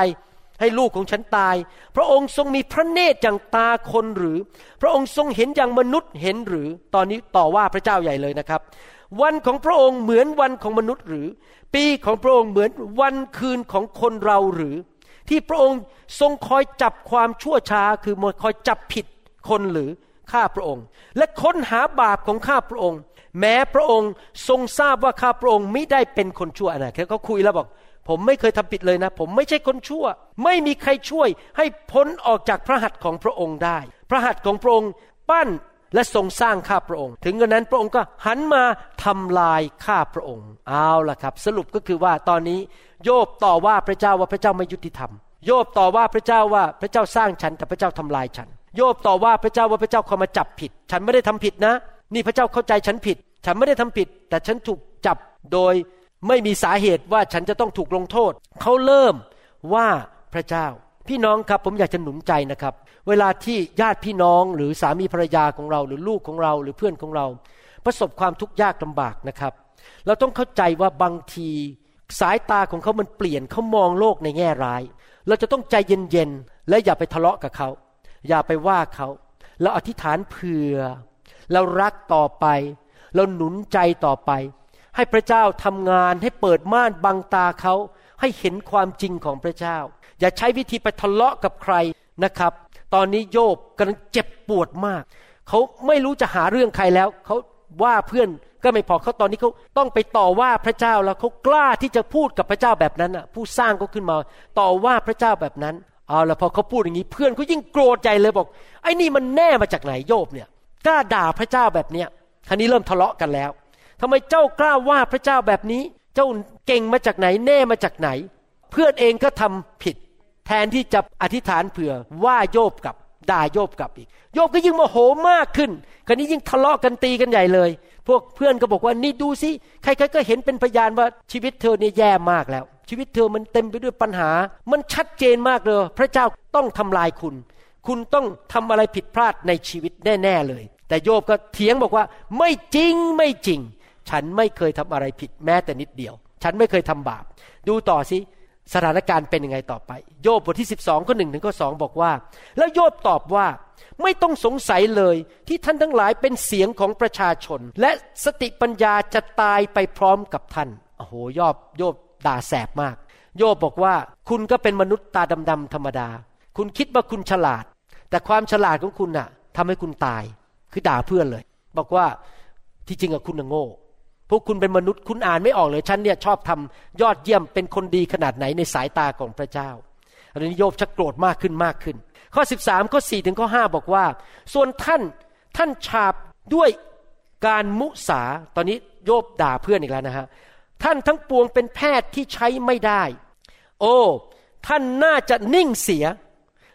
ให้ลูกของฉันตาย พระองค์ทรงมีพระเนตรอย่างตาคนหรือ พระองค์ทรงเห็นอย่างมนุษย์เห็นหรือ ตอนนี้ต่อว่าพระเจ้าใหญ่เลยนะครับ วันของพระองค์เหมือนวันของมนุษย์หรือ ปีของพระองค์เหมือนวันคืนของคนเราหรือ ที่พระองค์ทรงคอยจับความชั่วช้าคือคอยจับผิดคนหรือข้าพระองค์ และค้นหาบาปของข้าพระองค์ แม้พระองค์ทรงทราบว่าข้าพระองค์ไม่ได้เป็นคนชั่วอะไรเขาคุยแล้วบอก ผมไม่เคยทำผิดเลยนะ ผมไม่ใช่คนชั่ว ไม่มีใครช่วยให้พ้นออกจากพระหัตถ์ของพระองค์ได้ พระหัตถ์ของพระองค์ปั้น และทรงสร้างข้าพระองค์ ถึงกระนั้นพระองค์ก็หันมาทำลายข้าพระองค์ เอาล่ะครับ สรุปก็คือว่าตอนนี้โยบต่อว่าพระเจ้าว่าพระเจ้าไม่ยุติธรรม โยบต่อว่าพระเจ้าว่าพระเจ้าสร้างฉันแต่พระเจ้าทำลายฉัน โยบต่อว่าพระเจ้าว่าพระเจ้าเข้ามาจับผิด ฉันไม่ได้ทำผิดนะ นี่พระเจ้าเข้าใจฉันผิด ฉันไม่ได้ทำผิด แต่ฉันถูกจับโดยไม่มีสาเหตุว่าฉันจะต้องถูกลงโทษ เขาเริ่มว่าพระเจ้า พี่น้องครับผมอยากจะหนุนใจนะครับ เวลาที่ญาติพี่น้องหรือสามีภรรยาของเรา หรือลูกของเราหรือเพื่อนของเรา ประสบความทุกข์ยากลำบากนะครับ เราต้องเข้าใจว่าบางทีสายตาของเขามันเปลี่ยนเขามองโลกในแง่ร้าย เราจะต้องใจเย็นๆและอย่าไปทะเลาะกับเขา อย่าไปว่าเขาเราอธิษฐานเผื่อ เรารักต่อไป เราหนุนใจต่อไป ให้พระเจ้าทำงานให้เปิดม่านบังตาเขาให้เห็นความจริงของพระเจ้า อย่าใช้วิธีไปทะเลาะกับใครนะครับ ตอนนี้โยบกำลังเจ็บปวดมาก เขาไม่รู้จะหาเรื่องใครแล้ว เขาว่าเพื่อนก็ไม่พอเขาตอนนี้เขาต้องไปต่อว่าพระเจ้าแล้วเขากล้าที่จะพูดกับพระเจ้าแบบนั้นอะ ผู้สร้างก็ขึ้นมา ต่อว่าพระเจ้าแบบนั้น เอาแล้วพอเขาพูดอย่างนี้เพื่อนเขายิ่งโกรธใจเลยบอก ไอ้นี่มันแน่มาจากไหนโยบเนี่ยกล้าด่าพระเจ้าแบบเนี้ยคราวนี้เริ่มทะเลาะกันแล้วทำไมเจ้ากล้าว่าพระเจ้าแบบนี้ เจ้าเก่งมาจากไหนแน่มาจากไหน เพื่อนเองก็ทำผิด แทนที่จะอธิษฐานเผื่อว่าโยบกับด่าโยบกลับอีก โยบก็ยิ่งโมโหมากขึ้นคราวนี้ยิ่งทะเลาะกันตีกันใหญ่เลย พวกเพื่อนก็บอกว่านี่ดูสิใครๆก็เห็นเป็นพยานว่าชีวิตเธอเนี่ยแย่มากแล้ว ชีวิตเธอมันเต็มไปด้วยปัญหา มันชัดเจนมากเลย พระเจ้าต้องทำลายคุณ คุณต้องทำอะไรผิดพลาดในชีวิตแน่ๆเลย แต่โยบก็เถียงบอกว่าไม่จริงไม่จริง ฉันไม่เคยทำอะไรผิดแม้แต่นิดเดียว ฉันไม่เคยทำบาป ดูต่อสิ สถานการณ์เป็นยังไงต่อไป โยบบทที่ 12ข้อหนึ่งถึงข้อสองบอกว่า แล้วโยบตอบว่าไม่ต้องสงสัยเลยที่ท่านทั้งหลายเป็นเสียงของประชาชน และสติปัญญาจะตายไปพร้อมกับท่านโอ้โหยอบโยบด่าแสบมาก โยบบอกว่าคุณก็เป็นมนุษย์ตาดำๆธรรมดา คุณคิดว่าคุณฉลาด แต่ความฉลาดของคุณน่ะทำให้คุณตาย คือด่าเพื่อนเลย บอกว่าที่จริงอะคุณน่ะโง่ พวกคุณเป็นมนุษย์คุณอ่านไม่ออกเลยฉันเนี่ยชอบทำยอดเยี่ยมเป็นคนดีขนาดไหนในสายตาของพระเจ้าอันนี้โยบชักโกรธมากขึ้นมากขึ้น ข้อ 13ข้อ4ถึงข้อ5บอกว่า ส่วนท่านท่านฉาบด้วยการมุสา ตอนนี้โยบด่าเพื่อนอีกแล้วนะฮะท่านทั้งปวงเป็นแพทย์ที่ใช้ไม่ได้ โอ้ ท่านน่าจะนิ่งเสีย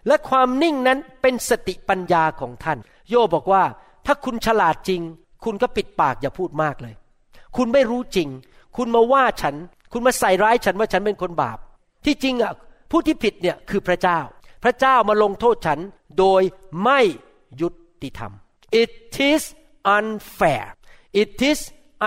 และความนิ่งนั้นเป็นสติปัญญาของท่าน โยบบอกว่า ถ้าคุณฉลาดจริง คุณก็ปิดปากอย่าพูดมากเลย คุณไม่รู้จริง คุณมาว่าฉัน คุณมาใส่ร้ายฉันว่าฉันเป็นคนบาป ที่จริงอะผู้ที่ผิดเนี่ยคือพระเจ้า พระเจ้ามาลงโทษฉันโดยไม่ยุติธรรม it is unfair it is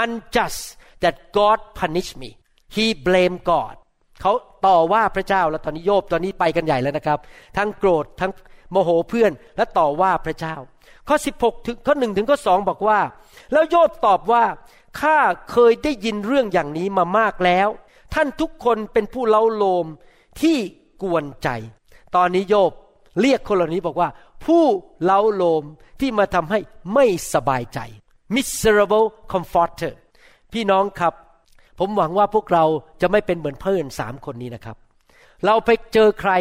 unjust that God punish me he blame God เขาต่อว่าพระเจ้าแล้วตอนนี้โยบตอนนี้ไปกันใหญ่แล้วนะครับ ทั้งโกรธทั้งโมโหเพื่อนและต่อว่าพระเจ้า ข้อ 16 ถึงข้อหนึ่งถึงข้อสองบอกว่า แล้วโยบตอบว่า ข้าเคยได้ยินเรื่องอย่างนี้มามากแล้ว ท่านทุกคนเป็นผู้เล้าโลมที่กวนใจ ตอนนี้โยบเรียกคนเหล่านี้บอกว่า ผู้เล้าโลมที่มาทำให้ไม่สบายใจ miserable comforter พี่น้องครับ ผมหวังว่าพวกเราจะไม่เป็นเหมือนเพื่อนสามคนนี้นะครับ เราไปเจอใคร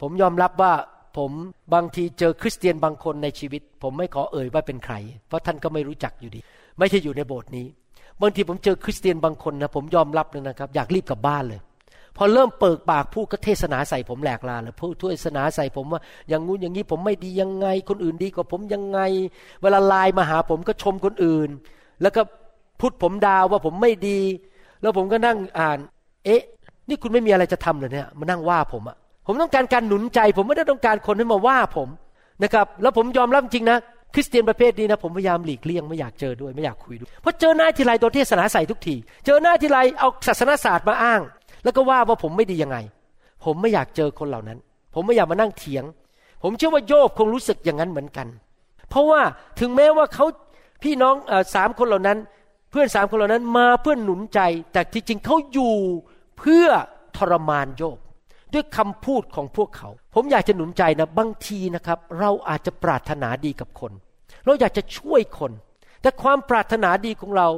ผมยอมรับว่าผมบางทีเจอคริสเตียนบางคนในชีวิต ผมไม่ขอเอ่ยว่าเป็นใคร เพราะท่านก็ไม่รู้จักอยู่ดี ไม่ใช่อยู่ในโบสถ์นี้บางทีผมเจอคริสเตียนบางคนนะผมยอมรับเลยนะครับอยากรีบกลับบ้านเลย พอเริ่มเปิดปากพูดก็เทศนาใส่ผมแหลกลาเลยพูดเทศนาใส่ผมว่า อย่างงู้นอย่างนี้ผมไม่ดียังไง คนอื่นดีกว่าผมยังไง เวลาไลน์มาหาผมก็ชมคนอื่น แล้วก็พูดผมดาวว่าผมไม่ดี แล้วผมก็นั่งอ่าน เอ๊ะ นี่คุณไม่มีอะไรจะทำเลยเนี่ยมานั่งว่าผมอะผมต้องการการหนุนใจ ผมไม่ได้ต้องการคนให้มาว่าผมนะครับ แล้วผมยอมรับจริงนะ คริสเตียนประเภทนี้นะผมพยายามหลีกเลี่ยงไม่อยากเจอด้วยไม่อยากคุยด้วยเพราะเจอหน้าทีไรโดนเทศนาใส่ทุกที เจอหน้าทีไรเอาศาสนาศาสตร์มาอ้าง แล้วก็ว่าว่าผมไม่ดียังไง ผมไม่อยากเจอคนเหล่านั้น ผมไม่อยากมานั่งเถียง ผมเชื่อว่าโยบคงรู้สึกอย่างนั้นเหมือนกัน เพราะว่าถึงแม้ว่าเขาพี่น้องสามคนเหล่านั้น เพื่อนสามคนเหล่านั้นมาเพื่อหนุนใจแต่ที่จริงเขาอยู่เพื่อทรมานโยบ ด้วยคำพูดของพวกเขา ผมอยากจะหนุนใจนะบางทีนะครับ เราอาจจะปรารถนาดีกับคน เราอยากจะช่วยคน แต่ความปรารถนาดีของเรา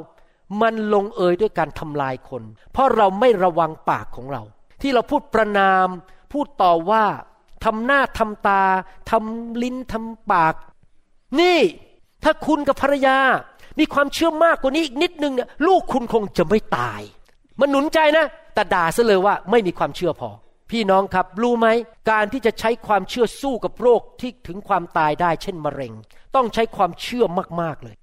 มันลงเอยด้วยการทำลายคน เพราะเราไม่ระวังปากของเรา ที่เราพูดประนาม พูดต่อว่าทำหน้าทำตาทำลิ้นทำปาก นี่ ถ้าคุณกับภรรยา มีความเชื่อมากกว่านี้อีกนิดนึงเนี่ยลูกคุณคงจะไม่ตาย มันหนุนใจนะแต่ด่าซะเลยว่าไม่มีความเชื่อพอ พี่น้องครับรู้ไหมการที่จะใช้ความเชื่อสู้กับโรคที่ถึงความตายได้เช่นมะเร็ง ต้องใช้ความเชื่อมากๆเลย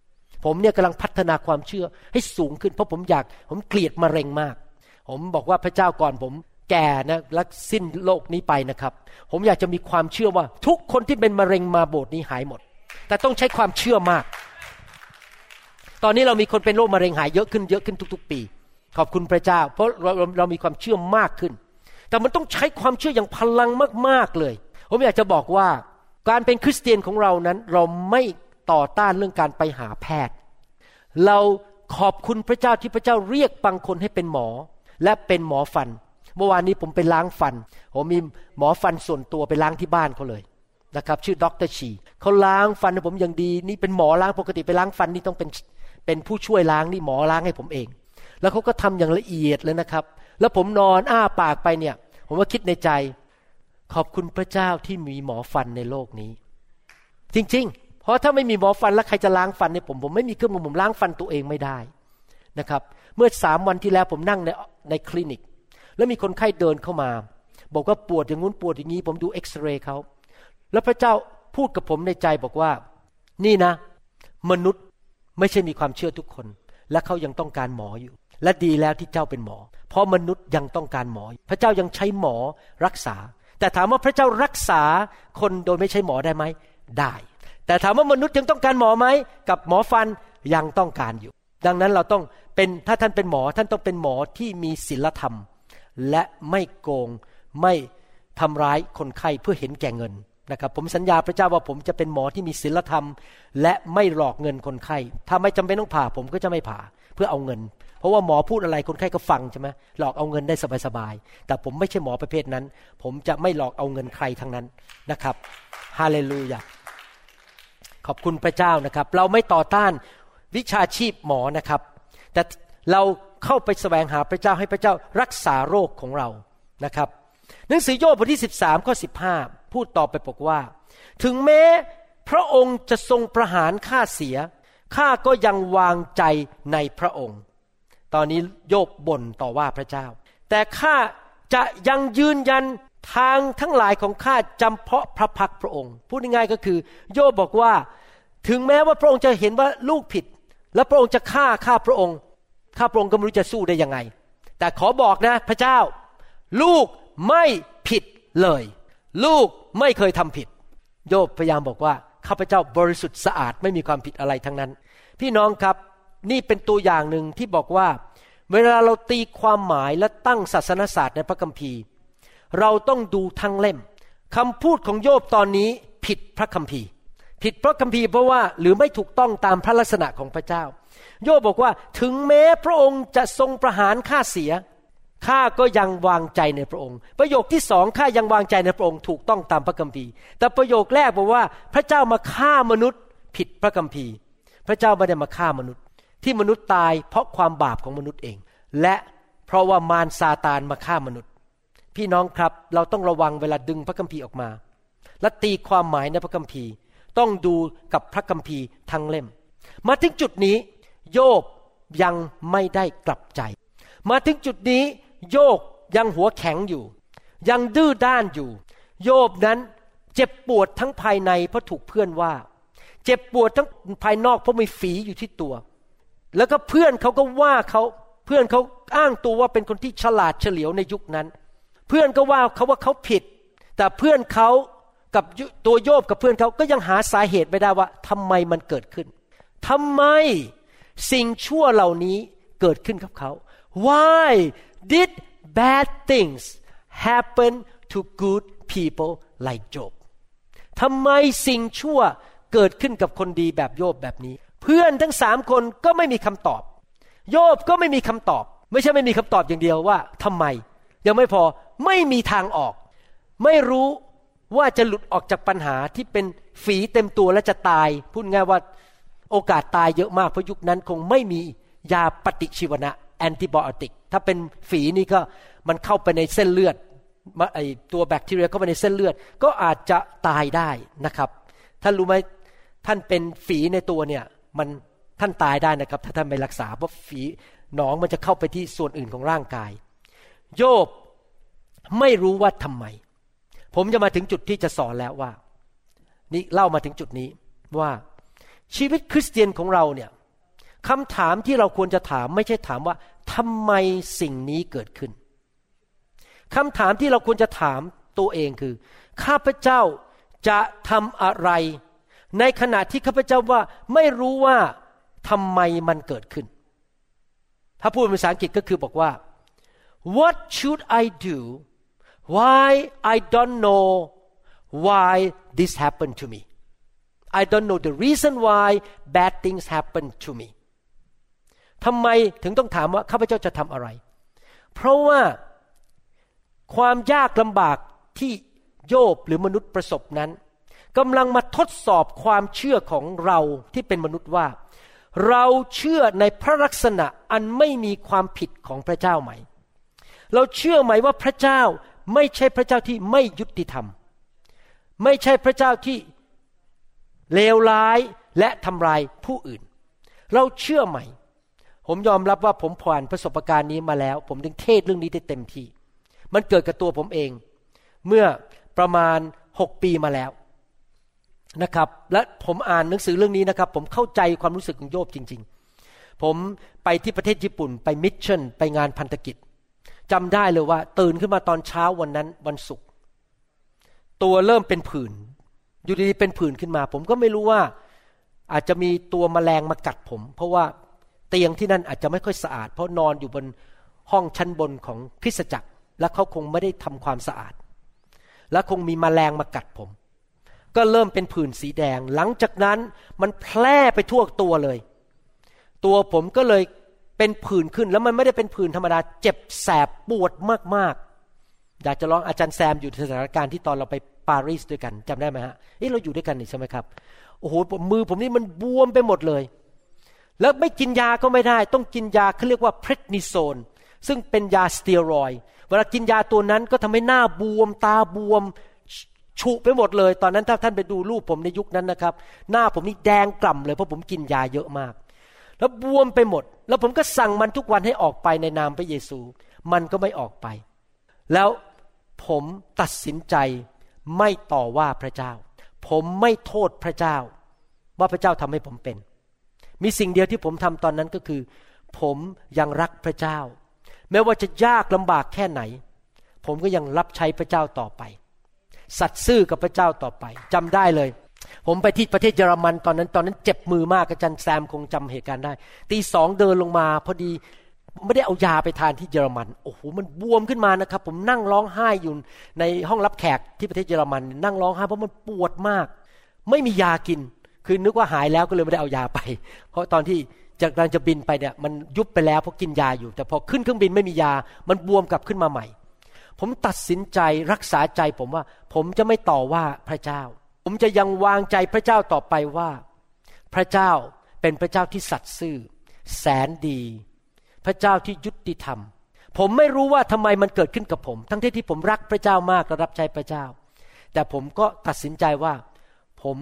ผมเนี่ยกำลังพัฒนาความเชื่อให้สูงขึ้นเพราะผมอยาก ผมเกลียดมะเร็งมาก ผมบอกว่าพระเจ้าก่อนผมแก่นะและสิ้นโลกนี้ไปนะครับ ผมอยากจะมีความเชื่อว่า ทุกคนที่เป็นมะเร็งมาโบสถ์นี้หายหมด แต่ต้องใช้ความเชื่อมาก ตอนนี้เรามีคนเป็นโรคมะเร็งหายเยอะขึ้นเยอะขึ้นทุก ๆ ปี ขอบคุณพระเจ้า เพราะเราเรามีความเชื่อมากขึ้น แต่มันต้องใช้ความเชื่ออย่างพลังมากๆเลย ผมอยากจะบอกว่าการเป็นคริสเตียนของเรานั้น เราไม่ต่อต้านเรื่องการไปหาแพทย์ เราขอบคุณพระเจ้าที่พระเจ้าเรียกบางคนให้เป็นหมอ และเป็นหมอฟัน เมื่อวานนี้ผมไปล้างฟัน ผมมีหมอฟันส่วนตัวไปล้างที่บ้านเขาเลยนะครับชื่อดรชีเขาล้างฟันให้ผมอย่างดี นี่เป็นหมอล้างปกติไปล้างฟันนี่ต้องเป็นเป็นผู้ช่วยล้างนี่หมอล้างให้ผมเอง แล้วเขาก็ทำอย่างละเอียดเลยนะครับ แล้วผมนอนอ้าปากไปเนี่ย ผมว่าคิดในใจ ขอบคุณพระเจ้าที่มีหมอฟันในโลกนี้ จริง ๆ เพราะถ้าไม่มีหมอฟันแล้วใครจะล้างฟันในผมผมไม่มีเครื่องมือผมล้างฟันตัวเองไม่ได้นะครับ เมื่อสามวันที่แล้วผมนั่งในในคลินิก แล้วมีคนไข้เดินเข้ามา บอกว่าปวดอย่างงู้นปวดอย่างนี้ ผมดูเอ็กซเรย์เขาแล้วพระเจ้าพูดกับผมในใจบอกว่า นี่นะ มนุษย์ไม่ใช่มีความเชื่อทุกคน และเขายังต้องการหมออยู่ และดีแล้วที่เจ้าเป็นหมอ เพราะมนุษย์ยังต้องการหมอ พระเจ้ายังใช้หมอรักษา แต่ถามว่าพระเจ้ารักษาคนโดยไม่ใช่หมอได้ไหม ได้ แต่ถามว่ามนุษย์ยังต้องการหมอไหม กับหมอฟันยังต้องการอยู่ ดังนั้นเราต้องเป็นถ้าท่านเป็นหมอท่านต้องเป็นหมอที่มีศีลธรรม และไม่โกงไม่ทำร้ายคนไข้เพื่อเห็นแก่เงินนะครับผมสัญญาพระเจ้าว่าผมจะเป็นหมอที่มีศีลธรรม และไม่หลอกเงินคนไข้ ถ้าไม่จำเป็นต้องผ่าผมก็จะไม่ผ่า เพื่อเอาเงิน ราะว่าหมอพูดอะไรคนไข้ก็ฟังใช่ไหมหลอกเอาเงินได้สบายๆแต่ผมไม่ใช่หมอประเภทนั้น ผมจะไม่หลอกเอาเงินใครทั้งนั้นนะครับฮาเลลูยาขอบคุณพระเจ้านะครับ เราไม่ต่อต้านวิชาชีพหมอนะครับ แต่เราเข้าไปแสวงหาพระเจ้าให้พระเจ้ารักษาโรคของเรานะครับหนังสือโยบบทที่ 13ข้อ15 พูดต่อไปบอกว่า ถึงแม้พระองค์จะทรงประหารข้าเสียข้าก็ยังวางใจในพระองค์ ตอนนี้โยบบ่นต่อว่าพระเจ้า แต่ข้าจะยังยืนยันทางทั้งหลายของข้าจำเพาะพระพักพระองค์ พูดง่ายๆก็คือ โยบบอกว่า ถึงแม้ว่าพระองค์จะเห็นว่าลูกผิด และพระองค์จะฆ่าฆ่าพระองค์ข้าพระองค์ก็ไม่รู้จะสู้ได้ยังไง แต่ขอบอกนะพระเจ้า ลูกไม่ผิดเลย ลูกไม่เคยทำผิด โยบพยายามบอกว่าข้าพเจ้าบริสุทธิ์สะอาดไม่มีความผิดอะไรทั้งนั้น พี่น้องครับ นี่เป็นตัวอย่างหนึ่งที่บอกว่า เวลาเราตีความหมายและตั้งศาสนศาสตร์ในพระคัมภีร์ เราต้องดูทั้งเล่มคำพูดของโยบตอนนี้ผิดพระคัมภีร์ ผิดพระคัมภีร์เพราะว่าหรือไม่ถูกต้องตามพระลักษณะของพระเจ้า โยบบอกว่าถึงแม้พระองค์จะทรงประหารข้าเสียข้าก็ยังวางใจในพระองค์ ประโยคที่สองข้ายังวางใจในพระองค์ถูกต้องตามพระคัมภีร์ แต่ประโยคแรกบอกว่าพระเจ้ามาฆ่ามนุษย์ผิดพระคัมภีร์ พระเจ้าไม่ได้มาฆ่ามนุษย์ ที่มนุษย์ตายเพราะความบาปของมนุษย์เอง และเพราะว่ามารซาตานมาฆ่ามนุษย์ พี่น้องครับเราต้องระวังเวลาดึงพระคัมภีร์ออกมา และตีความหมายในพระคัมภีร์ต้องดูกับพระคัมภีร์ทั้งเล่ม มาถึงจุดนี้ โยบยังไม่ได้กลับใจ มาถึงจุดนี้ โยบยังหัวแข็งอยู่ ยังดื้อด้านอยู่ โยบนั้นเจ็บปวดทั้งภายในเพราะถูกเพื่อนว่า เจ็บปวดทั้งภายนอกเพราะมีฝีอยู่ที่ตัว แล้วก็เพื่อนเขาก็ว่าเขาเพื่อนเขาอ้างตัวว่าเป็นคนที่ฉลาดเฉลียวในยุคนั้น เพื่อนก็ว่าเขาว่าเขาผิด แต่เพื่อนเขากับตัวโยบกับเพื่อนเขาก็ยังหาสาเหตุไม่ได้ว่าทำไมมันเกิดขึ้นทำไมสิ่งชั่วเหล่านี้เกิดขึ้นกับเขา Why did bad things happen to good people like Job ทำไมสิ่งชั่วเกิดขึ้นกับคนดีแบบโยบแบบนี้ เพื่อนทั้งสามคนก็ไม่มีคำตอบ โยบก็ไม่มีคำตอบ ไม่ใช่ไม่มีคำตอบอย่างเดียวว่าทำไม ยังไม่พอไม่มีทางออก ไม่รู้ว่าจะหลุดออกจากปัญหาที่เป็นฝีเต็มตัวและจะตาย พูดง่ายว่าโอกาสตายเยอะมาก เพราะยุคนั้นคงไม่มียาปฏิชีวนะแอนติบอติก ถ้าเป็นฝีนี่ก็มันเข้าไปในเส้นเลือดไอตัวแบคทีเรียเข้าไปในเส้นเลือด ก็อาจจะตายได้นะครับ ท่านรู้ไหมท่านเป็นฝีในตัวเนี่ย มันท่านตายได้นะครับ ถ้าท่านไม่รักษาเพราะฝีหนองมันจะเข้าไปที่ส่วนอื่นของร่างกาย โยบไม่รู้ว่าทำไม ผมจะมาถึงจุดที่จะสอนแล้วว่า นี่เล่ามาถึงจุดนี้ว่าชีวิตคริสเตียนของเราเนี่ยคำถามที่เราควรจะถามไม่ใช่ถามว่าทำไมสิ่งนี้เกิดขึ้นคำถามที่เราควรจะถามตัวเองคือ ข้าพเจ้าจะทำอะไร ในขณะที่ข้าพเจ้าว่าไม่รู้ว่าทำไมมันเกิดขึ้น ถ้าพูดเป็นภาษาอังกฤษก็คือบอกว่า what should I do why I don't know why this happened to me I don't know the reason why bad things happen to me ทำไมถึงต้องถามว่าข้าพเจ้าจะทำอะไร เพราะว่าความยากลำบากที่โยบหรือมนุษย์ประสบนั้น กำลังมาทดสอบความเชื่อของเราที่เป็นมนุษย์ว่า เราเชื่อในพระลักษณะอันไม่มีความผิดของพระเจ้าไหม เราเชื่อไหมว่าพระเจ้าไม่ใช่พระเจ้าที่ไม่ยุติธรรม ไม่ใช่พระเจ้าที่เลวร้ายและทำลายผู้อื่น เราเชื่อไหม ผมยอมรับว่าผมผ่านประสบการณ์นี้มาแล้ว ผมถึงเทศเรื่องนี้ได้เต็มที่ มันเกิดกับตัวผมเอง เมื่อประมาณหกปีมาแล้ว นะครับ และผมอ่านหนังสือเรื่องนี้นะครับ ผมเข้าใจความรู้สึกของโยบจริง ๆ ผมไปที่ประเทศญี่ปุ่น ไปมิชชั่น ไปงานพันธกิจจำได้เลยว่า ตื่นขึ้นมาตอนเช้าวันนั้นวันศุกร์ตัวเริ่มเป็นผื่น อยู่ดีๆเป็นผื่นขึ้นมา ผมก็ไม่รู้ว่าอาจจะมีตัวมแมลงมากัดผม เพราะว่าเตียงที่นั่นอาจจะไม่ค่อยสะอาด เพราะนอนอยู่บนห้องชั้นบนของคริสตจักร และเขาคงไม่ได้ทำความสะอาด และคงมีมแมลงมากัดผม ก็เริ่มเป็นผื่นสีแดง หลังจากนั้นมันแพร่ไปทั่วตัวเลย ตัวผมก็เลยเป็นผื่นขึ้นแล้วมันไม่ได้เป็นผื่นธรรมดา เจ็บแสบปวดมากๆ อยากจะลองอาจารย์แซมอยู่ในสถานการณ์ที่ตอนเราไปปารีสด้วยกันจำได้ไหมฮะเอ้เราอยู่ด้วยกันนี่ใช่ไหมครับโอ้โหมือผมนี่มันบวมไปหมดเลย แล้วไม่กินยาก็ไม่ได้ ต้องกินยาเขาเรียกว่าเพรดนิโซนซึ่งเป็นยาสเตียรอยเวลากินยาตัวนั้นก็ทำให้หน้าบวม ตาบวม ฉุไปหมดเลย ตอนนั้นถ้าท่านไปดูรูปผมในยุคนั้นนะครับ หน้าผมนี่แดงกล่ำเลยเพราะผมกินยาเยอะมาก แล้วบวมไปหมด แล้วผมก็สั่งมันทุกวันให้ออกไปในนามพระเยซู มันก็ไม่ออกไป แล้วผมตัดสินใจไม่ต่อว่าพระเจ้า ผมไม่โทษพระเจ้า ว่าพระเจ้าทำให้ผมเป็น มีสิ่งเดียวที่ผมทำตอนนั้นก็คือ ผมยังรักพระเจ้า แม้ว่าจะยากลำบากแค่ไหน ผมก็ยังรับใช้พระเจ้าต่อไป สัตย์ซื่อกับพระเจ้าต่อไปจำได้เลย ผมไปที่ประเทศเยอรมันตอนนั้น ตอนนั้นเจ็บมือมากอาจารย์แซมคงจำเหตุการณ์ได้ ตีสองเดินลงมา พอดีไม่ได้เอายาไปทานที่เยอรมัน โอ้โห มันบวมขึ้นมานะครับ ผมนั่งร้องไห้อยู่ในห้องรับแขกที่ประเทศเยอรมัน นั่งร้องไห้เพราะมันปวดมาก ไม่มียากิน คือนึกว่าหายแล้วก็เลยไม่ได้เอายาไป เพราะตอนที่จากการจะบินไปเนี่ยมันยุบไปแล้วเพราะกินยาอยู่ แต่พอขึ้นเครื่องบินไม่มียา มันบวมกลับขึ้นมาใหม่ ผมตัดสินใจรักษาใจผมว่า ผมจะไม่ต่อว่าพระเจ้า ผมจะยังวางใจพระเจ้าต่อไปว่า พระเจ้าเป็นพระเจ้าที่สัตย์ซื่อ แสนดี พระเจ้าที่ยุติธรรม ผมไม่รู้ว่าทำไมมันเกิดขึ้นกับผม ทั้งที่ที่ผมรักพระเจ้ามากและรับใช้พระเจ้า แต่ผมก็ตัดสินใจว่า ผม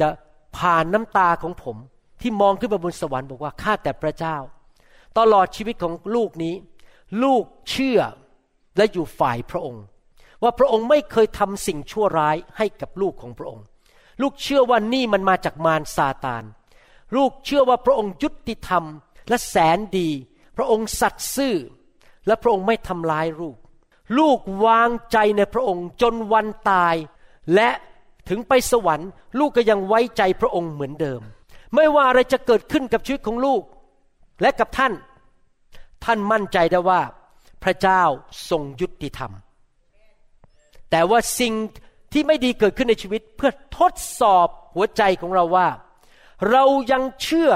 จะผ่านน้ำตาของผมที่มองขึ้นไปบนสวรรค์บอกว่าข้าแต่พระเจ้า ตลอดชีวิตของลูกนี้ ลูกเชื่อ และอยู่ฝ่ายพระองค์ ว่าพระองค์ไม่เคยทำสิ่งชั่วร้ายให้กับลูกของพระองค์ ลูกเชื่อว่านี่มันมาจากมารซาตาน ลูกเชื่อว่าพระองค์ยุติธรรมและแสนดี พระองค์สัตย์ซื่อ และพระองค์ไม่ทำร้ายลูก ลูกวางใจในพระองค์จนวันตาย และถึงไปสวรรค์ ลูกก็ยังไว้ใจพระองค์เหมือนเดิม ไม่ว่าอะไรจะเกิดขึ้นกับชีวิตของลูกและกับท่าน ท่านมั่นใจได้ว่า พระเจ้าทรงยุติธรรม แต่ว่าสิ่งที่ไม่ดีเกิดขึ้นในชีวิตเพื่อทดสอบหัวใจของเราว่า เรายังเชื่อ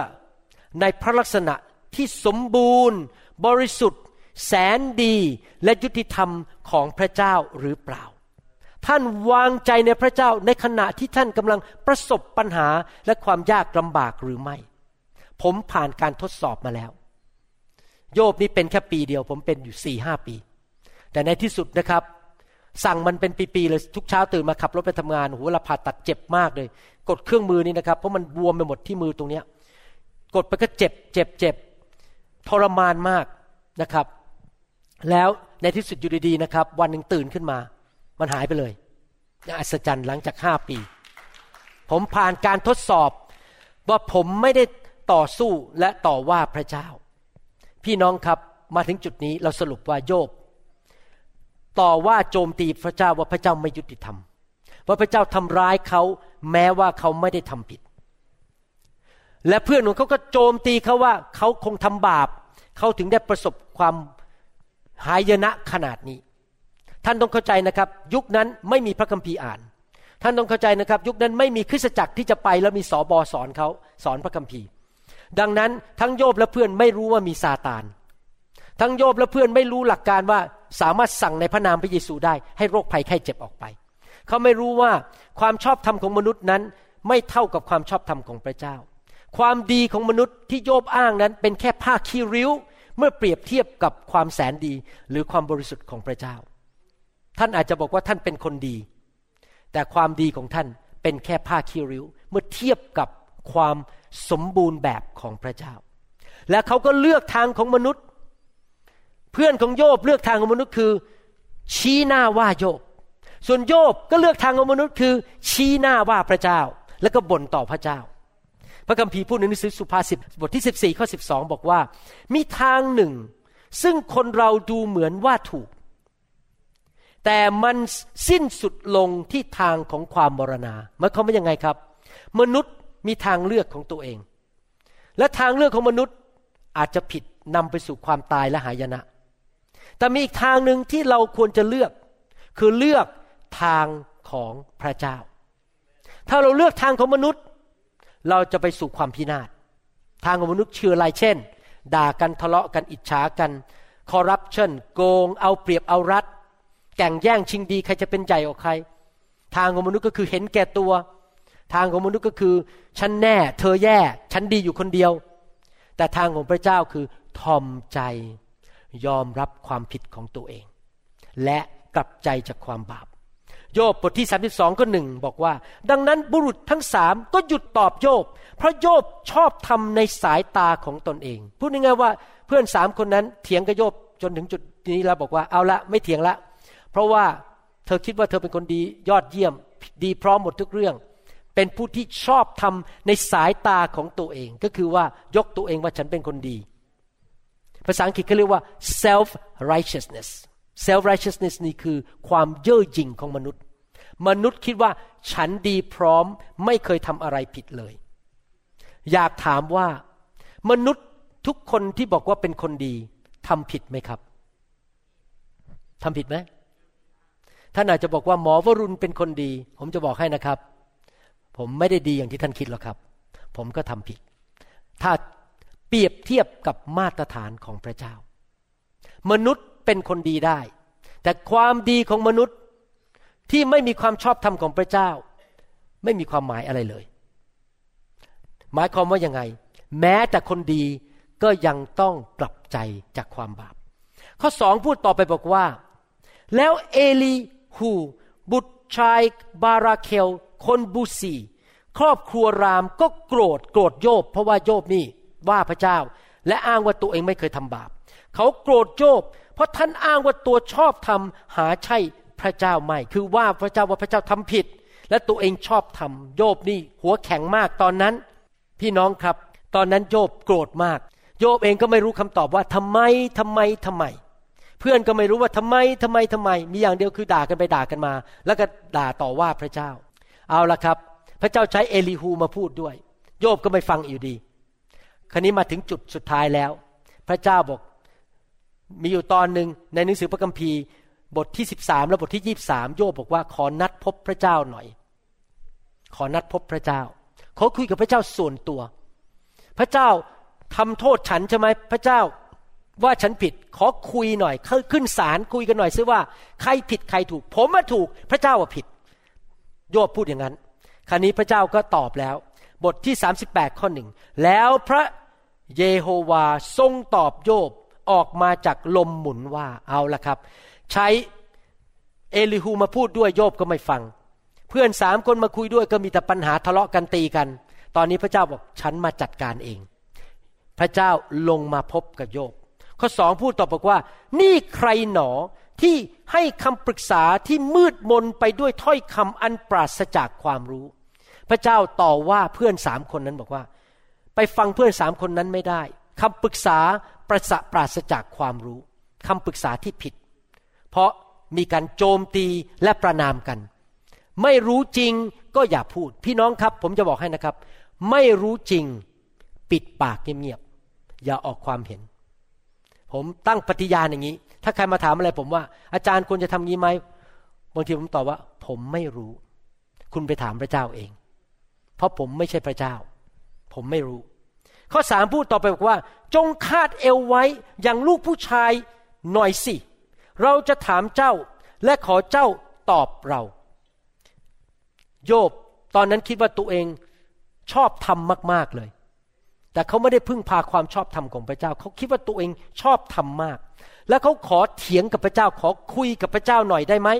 ในพระลักษณะที่สมบูรณ์ บริสุทธิ์ แสนดีและยุติธรรมของพระเจ้าหรือเปล่า ท่านวางใจในพระเจ้าในขณะที่ท่านกำลังประสบปัญหาและความยากลำบากหรือไม่ ผมผ่านการทดสอบมาแล้ว โยบนี่เป็นแค่ปีเดียว ผมเป็นอยู่สี่ห้าปี แต่ในที่สุดนะครับ สั่งมันเป็นปีๆเลยทุกเช้าตื่นมาขับรถไปทำงานโหเวลาผ่าตัดเจ็บมากเลย กดเครื่องมือนี่นะครับ เพราะมันบวมไปหมดที่มือตรงเนี้ย กดไปก็เจ็บเจ็บเจ็บทรมานมากนะครับ แล้วในที่สุดอยู่ดีๆนะครับ วันหนึ่งตื่นขึ้นมา มันหายไปเลยอัศจรรย์หลังจากห้าปี ผมผ่านการทดสอบว่าผมไม่ได้ต่อสู้และต่อว่าพระเจ้า พี่น้องครับมาถึงจุดนี้เราสรุปว่าโยบ ต่อว่าโจมตีพระเจ้าว่าพระเจ้าไม่ยุติธรรม ว่าพระเจ้าทำร้ายเขาแม้ว่าเขาไม่ได้ทำผิด และเพื่อนของเขาก็โจมตีเขาว่าเขาคงทำบาป เขาถึงได้ประสบความหายนะขนาดนี้ ท่านต้องเข้าใจนะครับ ยุคนั้นไม่มีพระคัมภีร์อ่าน ท่านต้องเข้าใจนะครับ ยุคนั้นไม่มีคริสตจักรที่จะไปแล้วมีสอบอสอนเขาสอนพระคัมภีร์ ดังนั้นทั้งโยบและเพื่อนไม่รู้ว่ามีซาตาน ทั้งโยบและเพื่อนไม่รู้หลักการว่าสามารถสั่งในพระนามพระเยซูได้ ให้โรคภัยไข้เจ็บออกไป เขาไม่รู้ว่าความชอบธรรมของมนุษย์นั้น ไม่เท่ากับความชอบธรรมของพระเจ้า ความดีของมนุษย์ที่โยบอ้างนั้น เป็นแค่ผ้าคีริ้ว เมื่อเปรียบเทียบกับความแสนดีหรือความบริสุทธิ์ของพระเจ้า ท่านอาจจะบอกว่าท่านเป็นคนดี แต่ความดีของท่านเป็นแค่ผ้าคีริ้ว เมื่อเทียบกับความ สมบูรณ์แบบของพระเจ้า และเขาก็เลือกทางของมนุษย์ เพื่อนของโยบเลือกทางของมนุษย์คือ ชี้หน้าว่าโยบ ส่วนโยบก็เลือกทางของมนุษย์คือ ชี้หน้าว่าพระเจ้า แล้วก็บ่นต่อพระเจ้า พระคัมภีร์พูดในหนังสือสุภาษิตบทที่ 14ข้อ12บอกว่า มีทางหนึ่ง ซึ่งคนเราดูเหมือนว่าถูก แต่มันสิ้นสุดลงที่ทางของความมรณาหมายความว่ายังไงครับ มนุษย์ มีทางเลือกของตัวเอง และทางเลือกของมนุษย์อาจจะผิดนำไปสู่ความตายและหายนะ แต่มีอีกทางหนึ่งที่เราควรจะเลือก คือเลือกทางของพระเจ้า ถ้าเราเลือกทางของมนุษย์ เราจะไปสู่ความพินาศ ทางของมนุษย์เชื่ออะไรเช่น ด่ากันทะเลาะกันอิจฉากันคอร์รัปชันโกง เอาเปรียบเอารัดแก่งแย่งชิงดีใครจะเป็นใหญ่กว่าใคร ทางของมนุษย์ก็คือเห็นแก่ตัว ทางของมนุษย์ก็คือ ฉันแน่ เธอแย่ ฉันดีอยู่คนเดียว แต่ทางของพระเจ้าคือทอมใจ ยอมรับความผิดของตัวเอง และกลับใจจากความบาป โยบบทที่ 32ก็หนึ่งบอกว่า ดังนั้นบุรุษทั้งสามก็หยุดตอบโยบ เพราะโยบชอบทำในสายตาของตนเอง พูดง่ายๆว่าเพื่อนสามคนนั้นเถียงกับโยบจนถึงจุดนี้แล้วบอกว่าเอาละไม่เถียงละ เพราะว่าเธอคิดว่าเธอเป็นคนดียอดเยี่ยมดีพร้อมหมดทุกเรื่อง เป็นผู้ที่ชอบทำในสายตาของตัวเอง ก็คือว่ายกตัวเองว่าฉันเป็นคนดี ภาษาอังกฤษเขาเรียกว่า self righteousness self righteousness นี่คือความเย่อหยิ่งของมนุษย์ มนุษย์คิดว่าฉันดีพร้อมไม่เคยทำอะไรผิดเลย อยากถามว่า มนุษย์ทุกคนที่บอกว่าเป็นคนดีทำผิดไหมครับทำผิดไหมท่านอาจจะบอกว่าหมอวรุณเป็นคนดี ผมจะบอกให้นะครับ ผมไม่ได้ดีอย่างที่ท่านคิดหรอกครับ ผมก็ทำผิด ถ้าเปรียบเทียบกับมาตรฐานของพระเจ้า มนุษย์เป็นคนดีได้ แต่ความดีของมนุษย์ที่ไม่มีความชอบธรรมของพระเจ้า ไม่มีความหมายอะไรเลย หมายความว่ายังไง แม้แต่คนดีก็ยังต้องกลับใจจากความบาป ข้อสองพูดต่อไปบอกว่า แล้วเอลีฮูบุตร ชายบาราเคล คนบูซีครอบครัวรามก็โกรธโกรธโยบ เพราะว่าโยบนี่ว่าพระเจ้า และอ้างว่าตัวเองไม่เคยทำบาป เขาโกรธโยบ เพราะท่านอ้างว่าตัวชอบทำหาใช่พระเจ้าไม่ คือว่าพระเจ้าว่าพระเจ้าทำผิด และตัวเองชอบทำโยบนี่หัวแข็งมากตอนนั้น พี่น้องครับ ตอนนั้นโยบโกรธมาก โยบเองก็ไม่รู้คำตอบว่าทำไมทำไมทำไม พื่อนก็ไม่รู้ว่าทำไมทำไมทำไม มีอย่างเดียวคือด่ากันไปด่ากันมา แล้วก็ด่าต่อว่าพระเจ้า เอาละครับ พระเจ้าใช้เอลีฮูมาพูดด้วย โยบก็ไม่ฟังอยู่ดี คราวนี้มาถึงจุดสุดท้ายแล้ว พระเจ้าบอกมีอยู่ตอนหนึ่งในหนังสือพระคัมภีร์ บทที่สิบสามและบทที่ยี่บสามโยบบอกว่าขอนัดพบพระเจ้าหน่อย ขอนัดพบพระเจ้าขอคุยกับพระเจ้าส่วนตัว พระเจ้าทำโทษฉันใช่ไหมพระเจ้า ว่าฉันผิดขอคุยหน่อยขึ้นศาลคุยกันหน่อยซิว่าใครผิดใครถูก ผมมาถูกพระเจ้าว่าผิด โยบพูดอย่างนั้น คราวนี้พระเจ้าก็ตอบแล้ว บทที่ 38 ข้อหนึ่งแล้วพระเยโฮวาทรงตอบโยบออกมาจากลมหมุนว่าเอาละครับ ใช้เอลิฮูมาพูดด้วยโยบก็ไม่ฟัง เพื่อนสามคนมาคุยด้วยก็มีแต่ปัญหาทะเลาะกันตีกัน ตอนนี้พระเจ้าบอกฉันมาจัดการเอง พระเจ้าลงมาพบกับโยบ ข้อสองพูดต่อบอกว่า นี่ใครหนอที่ให้คำปรึกษาที่มืดมนไปด้วยถ้อยคำอันปราศจากความรู้ พระเจ้าต่อว่าเพื่อนสามคนนั้นบอกว่า ไปฟังเพื่อนสามคนนั้นไม่ได้คำปรึกษาประสะปราศจากความรู้คำปรึกษาที่ผิด เพราะมีการโจมตีและประนามกัน ไม่รู้จริงก็อย่าพูด พี่น้องครับ ผมจะบอกให้นะครับ ไม่รู้จริง ปิดปากเงียบๆอย่าออกความเห็น ผมตั้งปฏิญาณอย่างนี้ ถ้าใครมาถามอะไรผมว่า อาจารย์ควรจะทำงี้ไหมบางทีผมตอบว่า ผมไม่รู้ คุณไปถามพระเจ้าเอง เพราะผมไม่ใช่พระเจ้า ผมไม่รู้ ข้อสามพูดต่อไปบอกว่า จงคาดเอวไว้อย่างลูกผู้ชายหน่อยสิ เราจะถามเจ้าและขอเจ้าตอบเรา โยบตอนนั้นคิดว่าตัวเองชอบทำมาก ๆ เลย แต่เขาไม่ได้พึ่งพาความชอบธรรมของพระเจ้า เขาคิดว่าตัวเองชอบทำมมาก แล้วเขาขอเถียงกับพระเจ้าขอคุยกับพระเจ้าหน่อยได้ไหม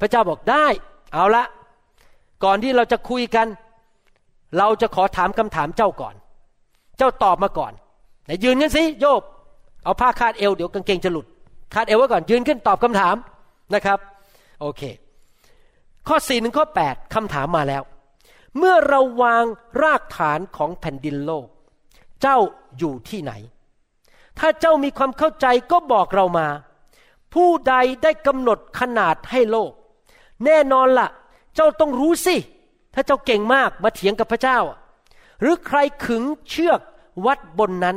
พระเจ้าบอกได้ เอาละ ก่อนที่เราจะคุยกัน เราจะขอถามคำถามเจ้าก่อน เจ้าตอบมาก่อนไหนยืนกันสิโยบ เอาผ้าคาดเอวเดี๋ยวกางเกงจะหลุด คาดเอวไว้ก่อนยืนขึ้นตอบคำถามนะครับ โอเค ข้อสี่หนึ่งข้อแปดคำถามมาแล้ว เมื่อเราวางรากฐานของแผ่นดินโลก เจ้าอยู่ที่ไหน ถ้าเจ้ามีความเข้าใจก็บอกเรามา ผู้ใดได้กำหนดขนาดให้โลก แน่นอนละ่ะ เจ้าต้องรู้สิ ถ้าเจ้าเก่งมากมาเถียงกับพระเจ้า หรือใครขึงเชือกวัดบนนั้น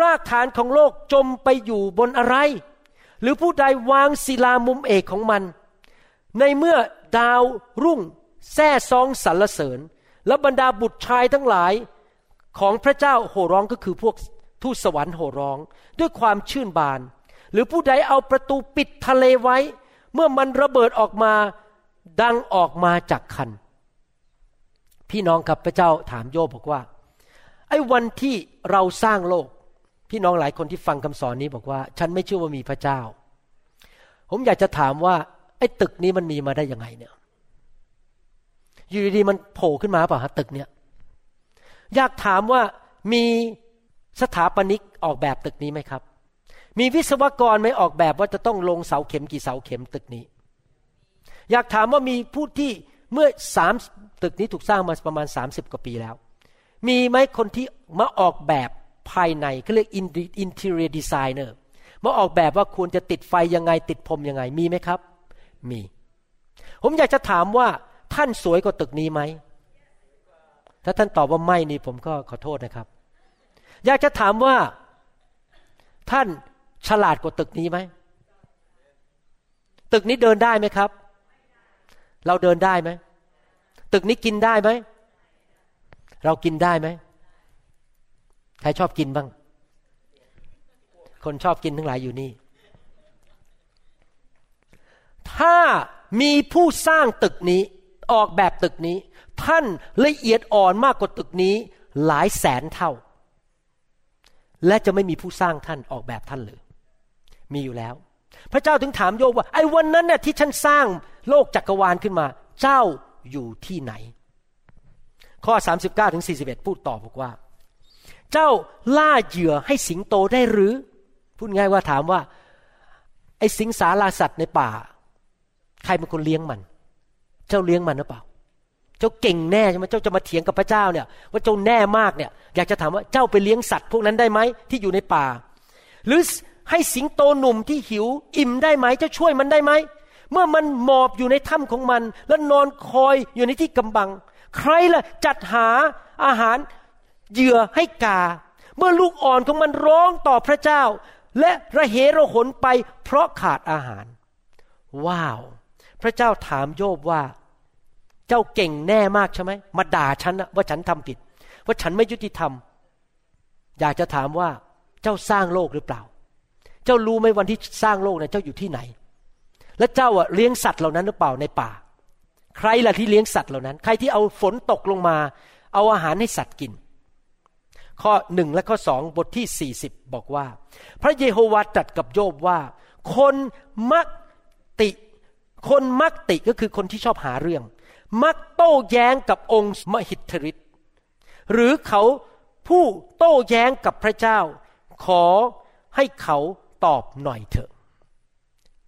รากฐานของโลกจมไปอยู่บนอะไร หรือผู้ใดวางศิลามุมเอกของมัน ในเมื่อดาวรุ่ง แท่ซองสรรเสริญ และบรรดาบุตรชายทั้งหลายของพระเจ้าโห่ร้องก็คือพวกทูตสวรรค์โห่ร้อง ด้วยความชื่นบาน หรือผู้ใดเอาประตูปิดทะเลไว้ เมื่อมันระเบิดออกมาดังออกมาจากคัน พี่น้องครับพระเจ้าถามโยบบอกว่า ไอ้วันที่เราสร้างโลก พี่น้องหลายคนที่ฟังคำสอนนี้บอกว่า ฉันไม่เชื่อว่ามีพระเจ้า ผมอยากจะถามว่า ไอ้ตึกนี้มันมีมาได้ยังไงเนี่ย อยู่ดีๆมันโผล่ขึ้นมาเปล่าฮะตึกเนี่ยอยากถามว่ามีสถาปนิกออกแบบตึกนี้ไหมครับ มีวิศวกรไหมออกแบบว่าจะต้องลงเสาเข็มกี่เสาเข็มตึกนี้ อยากถามว่ามีผู้ที่เมื่อสามตึกนี้ถูกสร้างมาประมาณ 30 กว่าปีแล้ว มีไหมคนที่มาออกแบบภายในเขาเรียก interior designer มาออกแบบว่าควรจะติดไฟยังไงติดพรมยังไงมีไหมครับ มี ผมอยากจะถามว่า ท่านสวยกว่าตึกนี้ไหม ถ้าท่านตอบว่าไม่นี่ผมก็ขอโทษนะครับ อยากจะถามว่าท่านฉลาดกว่าตึกนี้ไหม ตึกนี้เดินได้ไหมครับ เราเดินได้ไหม ตึกนี้กินได้ไหม เรากินได้ไหม ใครชอบกินบ้าง คนชอบกินทั้งหลายอยู่นี่ ถ้ามีผู้สร้างตึกนี้ ออกแบบตึกนี้ ท่านละเอียดอ่อนมากกว่าตึกนี้ หลายแสนเท่า และจะไม่มีผู้สร้างท่านออกแบบท่านเลยมีอยู่แล้ว พระเจ้าถึงถามโยบว่า ไอ้วันนั้นน่ะที่ฉันสร้างโลกจักรวาลขึ้นมา เจ้าอยู่ที่ไหน ข้อ 39ถึง41 พูดต่อบอกว่า เจ้าล่าเหยื่อให้สิงโตได้หรือ พูดง่ายว่าถามว่า ไอ้สิงสาราสัตว์ในป่า ใครเป็นคนเลี้ยงมัน เจ้าเลี้ยงมันหรือเปล่า เจ้าเก่งแน่ใช่ไหมเจ้าจะมาเถียงกับพระเจ้าเนี่ย ว่าเจ้าแน่มากเนี่ย อยากจะถามว่าเจ้าไปเลี้ยงสัตว์พวกนั้นได้ไหมที่อยู่ในป่า หรือให้สิงโตหนุ่มที่หิว อิ่มได้ไหมเจะช่วยมันได้ไหมเมื่อมันหมอบอยู่ในถ้ำของมัน แล้วนอนคอยอยู่ในที่กำบัง ใครล่ะจัดหาอาหารเหยื่อให้กา เมื่อลูกอ่อนของมันร้องต่อพระเจ้า และระเหระหนไปเพราะขาดอาหาร ว้าว พระเจ้าถามโยบว่า เจ้าเก่งแน่มากใช่ไหมมาด่าฉันว่าฉันทำผิด ว่าฉันไม่ยุติธรรม อยากจะถามว่าเจ้าสร้างโลกหรือเปล่า เจ้ารู้ไหมวันที่สร้างโลกเนี่ยเจ้าอยู่ที่ไหน และเจ้าอะเลี้ยงสัตว์เหล่านั้นหรือเปล่าในป่า ใครล่ะที่เลี้ยงสัตว์เหล่านั้น ใครที่เอาฝนตกลงมา เอาอาหารให้สัตว์กิน ข้อหนึ่งและข้อสองบทที่40บอกว่า พระเยโฮวาตรัสกับโยบว่า คนมักติ คนมักติก็คือคนที่ชอบหาเรื่อง มักโต้แย้งกับองค์มหิทธิฤทธิ์หรือเขาผู้โต้แย้งกับพระเจ้า ขอให้เขาตอบหน่อยเถอะ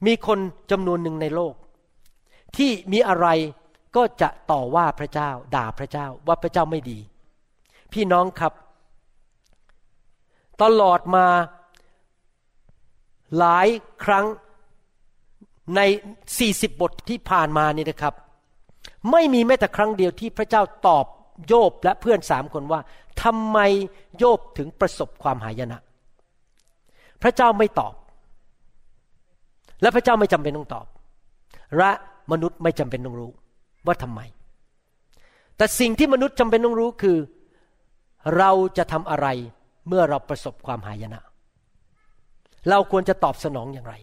มีคนจำนวนหนึ่งในโลก ที่มีอะไรก็จะต่อว่าพระเจ้า ด่าพระเจ้าว่าพระเจ้าไม่ดี พี่น้องครับ ตลอดมาหลายครั้งใน 40 บทที่ผ่านมานี่นะครับ ไม่มีแม้แต่ครั้งเดียวที่พระเจ้าตอบโยบและเพื่อนสามคนว่าทำไมโยบถึงประสบความหายนะ พระเจ้าไม่ตอบ และพระเจ้าไม่จำเป็นต้องตอบ และมนุษย์ไม่จำเป็นต้องรู้ว่าทำไม แต่สิ่งที่มนุษย์จำเป็นต้องรู้คือ เราจะทำอะไรเมื่อเราประสบความหายนะ เราควรจะตอบสนองอย่างไร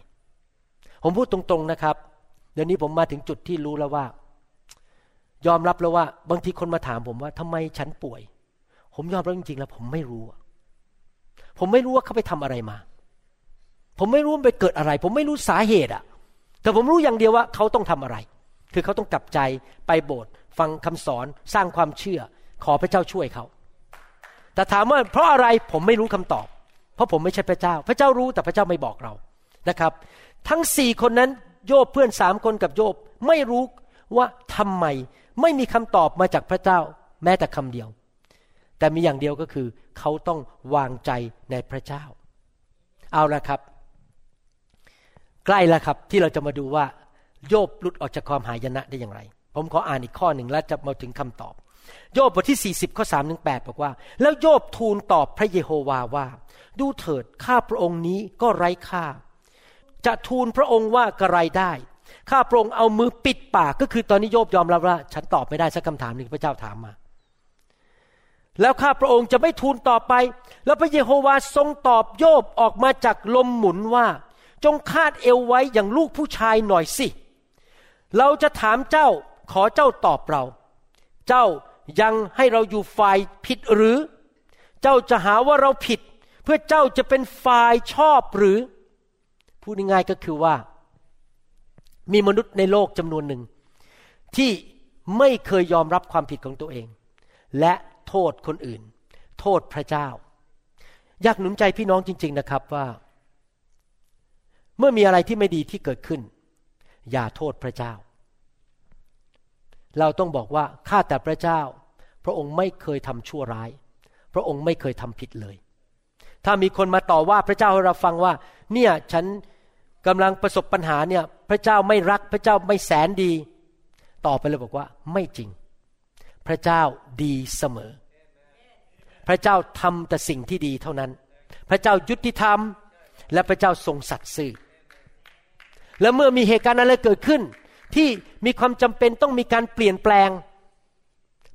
ผมพูดตรงๆนะครับ เดี๋ยวนี้ผมมาถึงจุดที่รู้แล้วว่า ยอมรับแล้วว่า บางทีคนมาถามผมว่าทำไมฉันป่วย ผมยอมรับจริงๆ แล้ว ผมไม่รู้ ผมไม่รู้ว่าเขาไปทำอะไรมา ผมไม่รู้ว่าไปเกิดอะไร ผมไม่รู้สาเหตุอะแต่ผมรู้อย่างเดียวว่าเขาต้องทำอะไร คือเขาต้องกลับใจไปโบสถ์ฟังคำสอนสร้างความเชื่อ ขอพระเจ้าช่วยเขา แต่ถามว่าเพราะอะไรผมไม่รู้คำตอบ เพราะผมไม่ใช่พระเจ้า พระเจ้ารู้แต่พระเจ้าไม่บอกเรานะครับ ทั้งสี่คนนั้นโยบเพื่อนสามคนกับโยบไม่รู้ว่าทำไม ไม่มีคำตอบมาจากพระเจ้าแม้แต่คำเดียว แต่มีอย่างเดียวก็คือ เขาต้องวางใจในพระเจ้า เอาละครับ ใกล้แล้วครับที่เราจะมาดูว่า โยบหลุดออกจากความหายนะได้อย่างไร ผมขออ่านอีกข้อหนึ่งแล้วจะมาถึงคำตอบ โยบบทที่ 40ข้อ3ถึง8บอกว่า แล้วโยบทูลตอบพระเยโฮวาว่า ดูเถิดข้าพระองค์นี้ก็ไร้ค่าจะทูลพระองค์ว่า กระไรได้ ข้าพระองค์เอามือปิดปากก็คือตอนนี้โยบยอมรับว่า ฉันตอบไม่ได้สักคำถามหนึ่งพระเจ้าถามมา แล้วข้าพระองค์จะไม่ทูลต่อไป แล้วพระเยโฮวาทรงตอบโยบออกมาจากลมหมุนว่า จงคาดเอวไว้อย่างลูกผู้ชายหน่อยสิ เราจะถามเจ้าขอเจ้าตอบเรา เจ้ายังให้เราอยู่ฝ่ายผิดหรือ เจ้าจะหาว่าเราผิด เพื่อเจ้าจะเป็นฝ่ายชอบหรือ พูดง่ายๆก็คือว่า มีมนุษย์ในโลกจำนวนหนึ่ง ที่ไม่เคยยอมรับความผิดของตัวเอง และโทษคนอื่น โทษพระเจ้า อยากหนุนใจพี่น้องจริง ๆนะครับว่า เมื่อมีอะไรที่ไม่ดีที่เกิดขึ้น อย่าโทษพระเจ้า เราต้องบอกว่าข้าแต่พระเจ้า พระองค์ไม่เคยทำชั่วร้าย พระองค์ไม่เคยทำผิดเลยถ้ามีคนมาต่อว่าพระเจ้าให้เราฟังว่า เนี่ยฉัน กำลังประสบปัญหาเนี่ยพระเจ้าไม่รักพระเจ้าไม่แสนดี ต่อไปเลยบอกว่าไม่จริง พระเจ้าดีเสมอ พระเจ้าทำแต่สิ่งที่ดีเท่านั้น พระเจ้ายุติธรรม และพระเจ้าทรงสัตย์ซื่อแล้วเมื่อมีเหตุการณ์อะไรเกิดขึ้น ที่มีความจำเป็นต้องมีการเปลี่ยนแปลง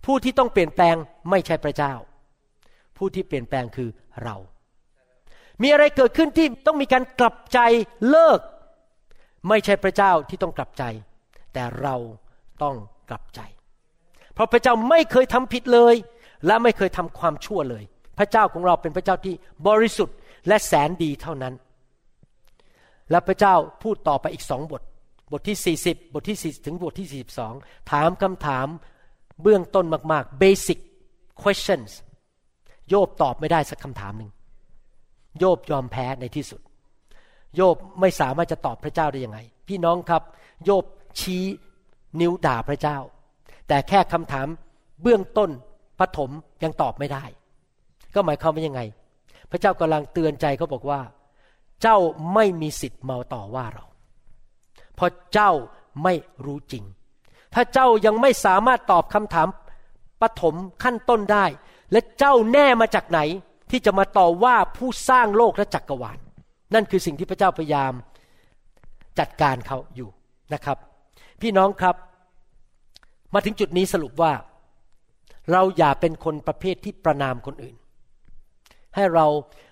ผู้ที่ต้องเปลี่ยนแปลงไม่ใช่พระเจ้า ผู้ที่เปลี่ยนแปลงคือเรา มีอะไรเกิดขึ้นที่ต้องมีการกลับใจเลิก ไม่ใช่พระเจ้าที่ต้องกลับใจ แต่เราต้องกลับใจ เพราะพระเจ้าไม่เคยทำผิดเลย และไม่เคยทำความชั่วเลย พระเจ้าของเราเป็นพระเจ้าที่บริสุทธิ์และแสนดีเท่านั้น แล้วพระเจ้าพูดต่อไปอีกสองบท บทที่ 40 บทที่4ถึงบทที่ 42 ถามคำถามเบื้องต้นมาก ๆ basic questions โยบตอบไม่ได้สักคำถามหนึ่ง โยบยอมแพ้ในที่สุด โยบไม่สามารถจะตอบพระเจ้าได้ยังไง พี่น้องครับ โยบชี้นิ้วด่าพระเจ้า แต่แค่คำถามเบื้องต้นปฐมยังตอบไม่ได้ ก็หมายความว่ายังไง พระเจ้ากำลังเตือนใจเขาบอกว่า เจ้าไม่มีสิทธิ์มาต่อว่าเรา เพราะเจ้าไม่รู้จริง ถ้าเจ้ายังไม่สามารถตอบคำถามปฐมขั้นต้นได้ และเจ้าแน่มาจากไหน ที่จะมาต่อว่าผู้สร้างโลกและจักรวาลนั่นคือสิ่งที่พระเจ้าพยายามจัดการเขาอยู่นะครับ พี่น้องครับมาถึงจุดนี้สรุปว่า เราอย่าเป็นคนประเภทที่ประนามคนอื่น ให้เรา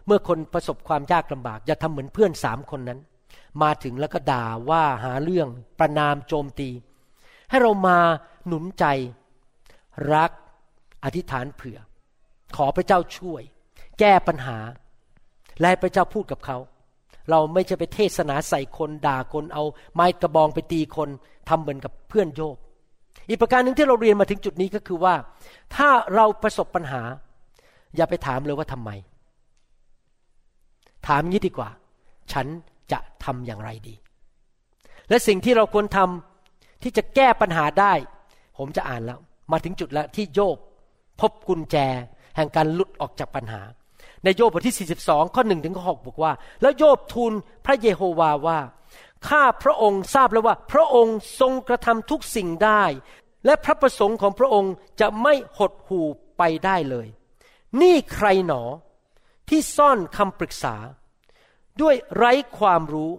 เมื่อคนประสบความยากลำบาก อย่าทำเหมือนเพื่อนสามคนนั้น มาถึงแล้วก็ด่าว่าหาเรื่องประนามโจมตี ให้เรามาหนุนใจ รักอธิษฐานเผื่อ ขอพระเจ้าช่วย แก้ปัญหา และพระเจ้าพูดกับเขา เราไม่ใช่ไปเทศนาใส่คนด่าคนเอา ไม้กระบองไปตีคนทำเหมือนกับเพื่อนโยบ อีกประการหนึ่งที่เราเรียนมาถึงจุดนี้ก็คือว่า ถ้าเราประสบปัญหา อย่าไปถามเลยว่าทำไม ถามงี้ดีกว่า ฉันจะทำอย่างไรดี และสิ่งที่เราควรทำที่จะแก้ปัญหาได้ ผมจะอ่านแล้ว มาถึงจุดแล้วที่โยบพบกุญแจ แห่งการหลุดออกจากปัญหา ในโยบบทที่ 42 ข้อ1ถึงข้อ6บอกว่า แล้วโยบทูลพระเยโฮวาว่า ข้าพระองค์ทราบแล้วว่า พระองค์ทรงกระทำทุกสิ่งได้ และพระประสงค์ของพระองค์จะไม่หดหู่ไปได้เลย นี่ใครหนอที่ซ่อนคำปรึกษา ด้วยไร้ความรู้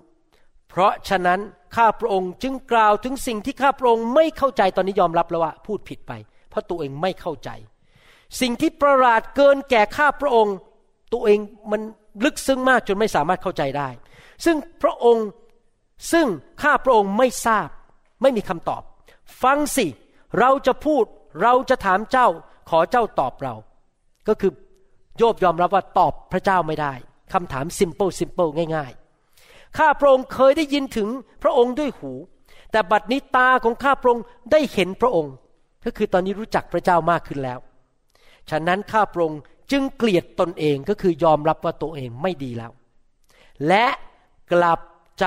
เพราะฉะนั้นข้าพระองค์จึงกล่าวถึงสิ่งที่ข้าพระองค์ไม่เข้าใจตอนนี้ยอมรับแล้วว่าพูดผิดไป เพราะตัวเองไม่เข้าใจ สิ่งที่ประหลาดเกินแก่ข้าพระองค์ ตัวเองมันลึกซึ้งมากจนไม่สามารถเข้าใจได้ ซึ่งพระองค์ซึ่งข้าพระองค์ไม่ทราบไม่มีคำตอบ ฟังสิ เราจะพูดเราจะถามเจ้าขอเจ้าตอบเรา ก็คือโยบยอมรับว่าตอบพระเจ้าไม่ได้คำถาม simple simple ง่ายๆ ข้าพระองค์เคยได้ยินถึงพระองค์ด้วยหู แต่บัดนี้ตาของข้าพระองค์ได้เห็นพระองค์ ก็คือตอนนี้รู้จักพระเจ้ามากขึ้นแล้ว ฉะนั้นข้าพระองค์ จึงเกลียดตนเองก็คือยอมรับว่าตัวเองไม่ดีแล้ว และกลับใจ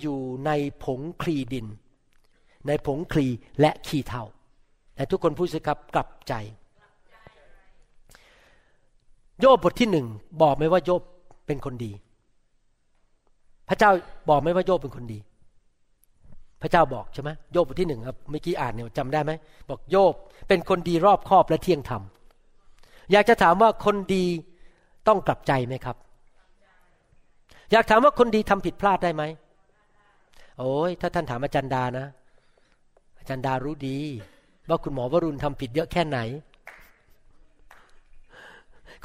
อยู่ในผงคลีดิน ในผงคลีและขี้เท่าแต่ทุกคนพูดสิครับกลับใจ โยบบทที่หนึ่งบอกไหมว่าโยบเป็นคนดี พระเจ้าบอกไหมว่าโยบเป็นคนดี พระเจ้าบอกใช่ไหมโยบบทที่หนึ่งครับเมื่อกี้อ่านเนี่ยจำได้ไหมบอกโยบเป็นคนดีรอบคอบและเที่ยงธรรม อยากจะถามว่าคนดีต้องกลับใจไหมครับ อยากถามว่าคนดีทำผิดพลาดได้ไหมโอ้ยถ้าท่านถามอาจารย์ดานะ อาจารย์ดารู้ดี ว่าคุณหมอวรุณทำผิดเยอะแค่ไหน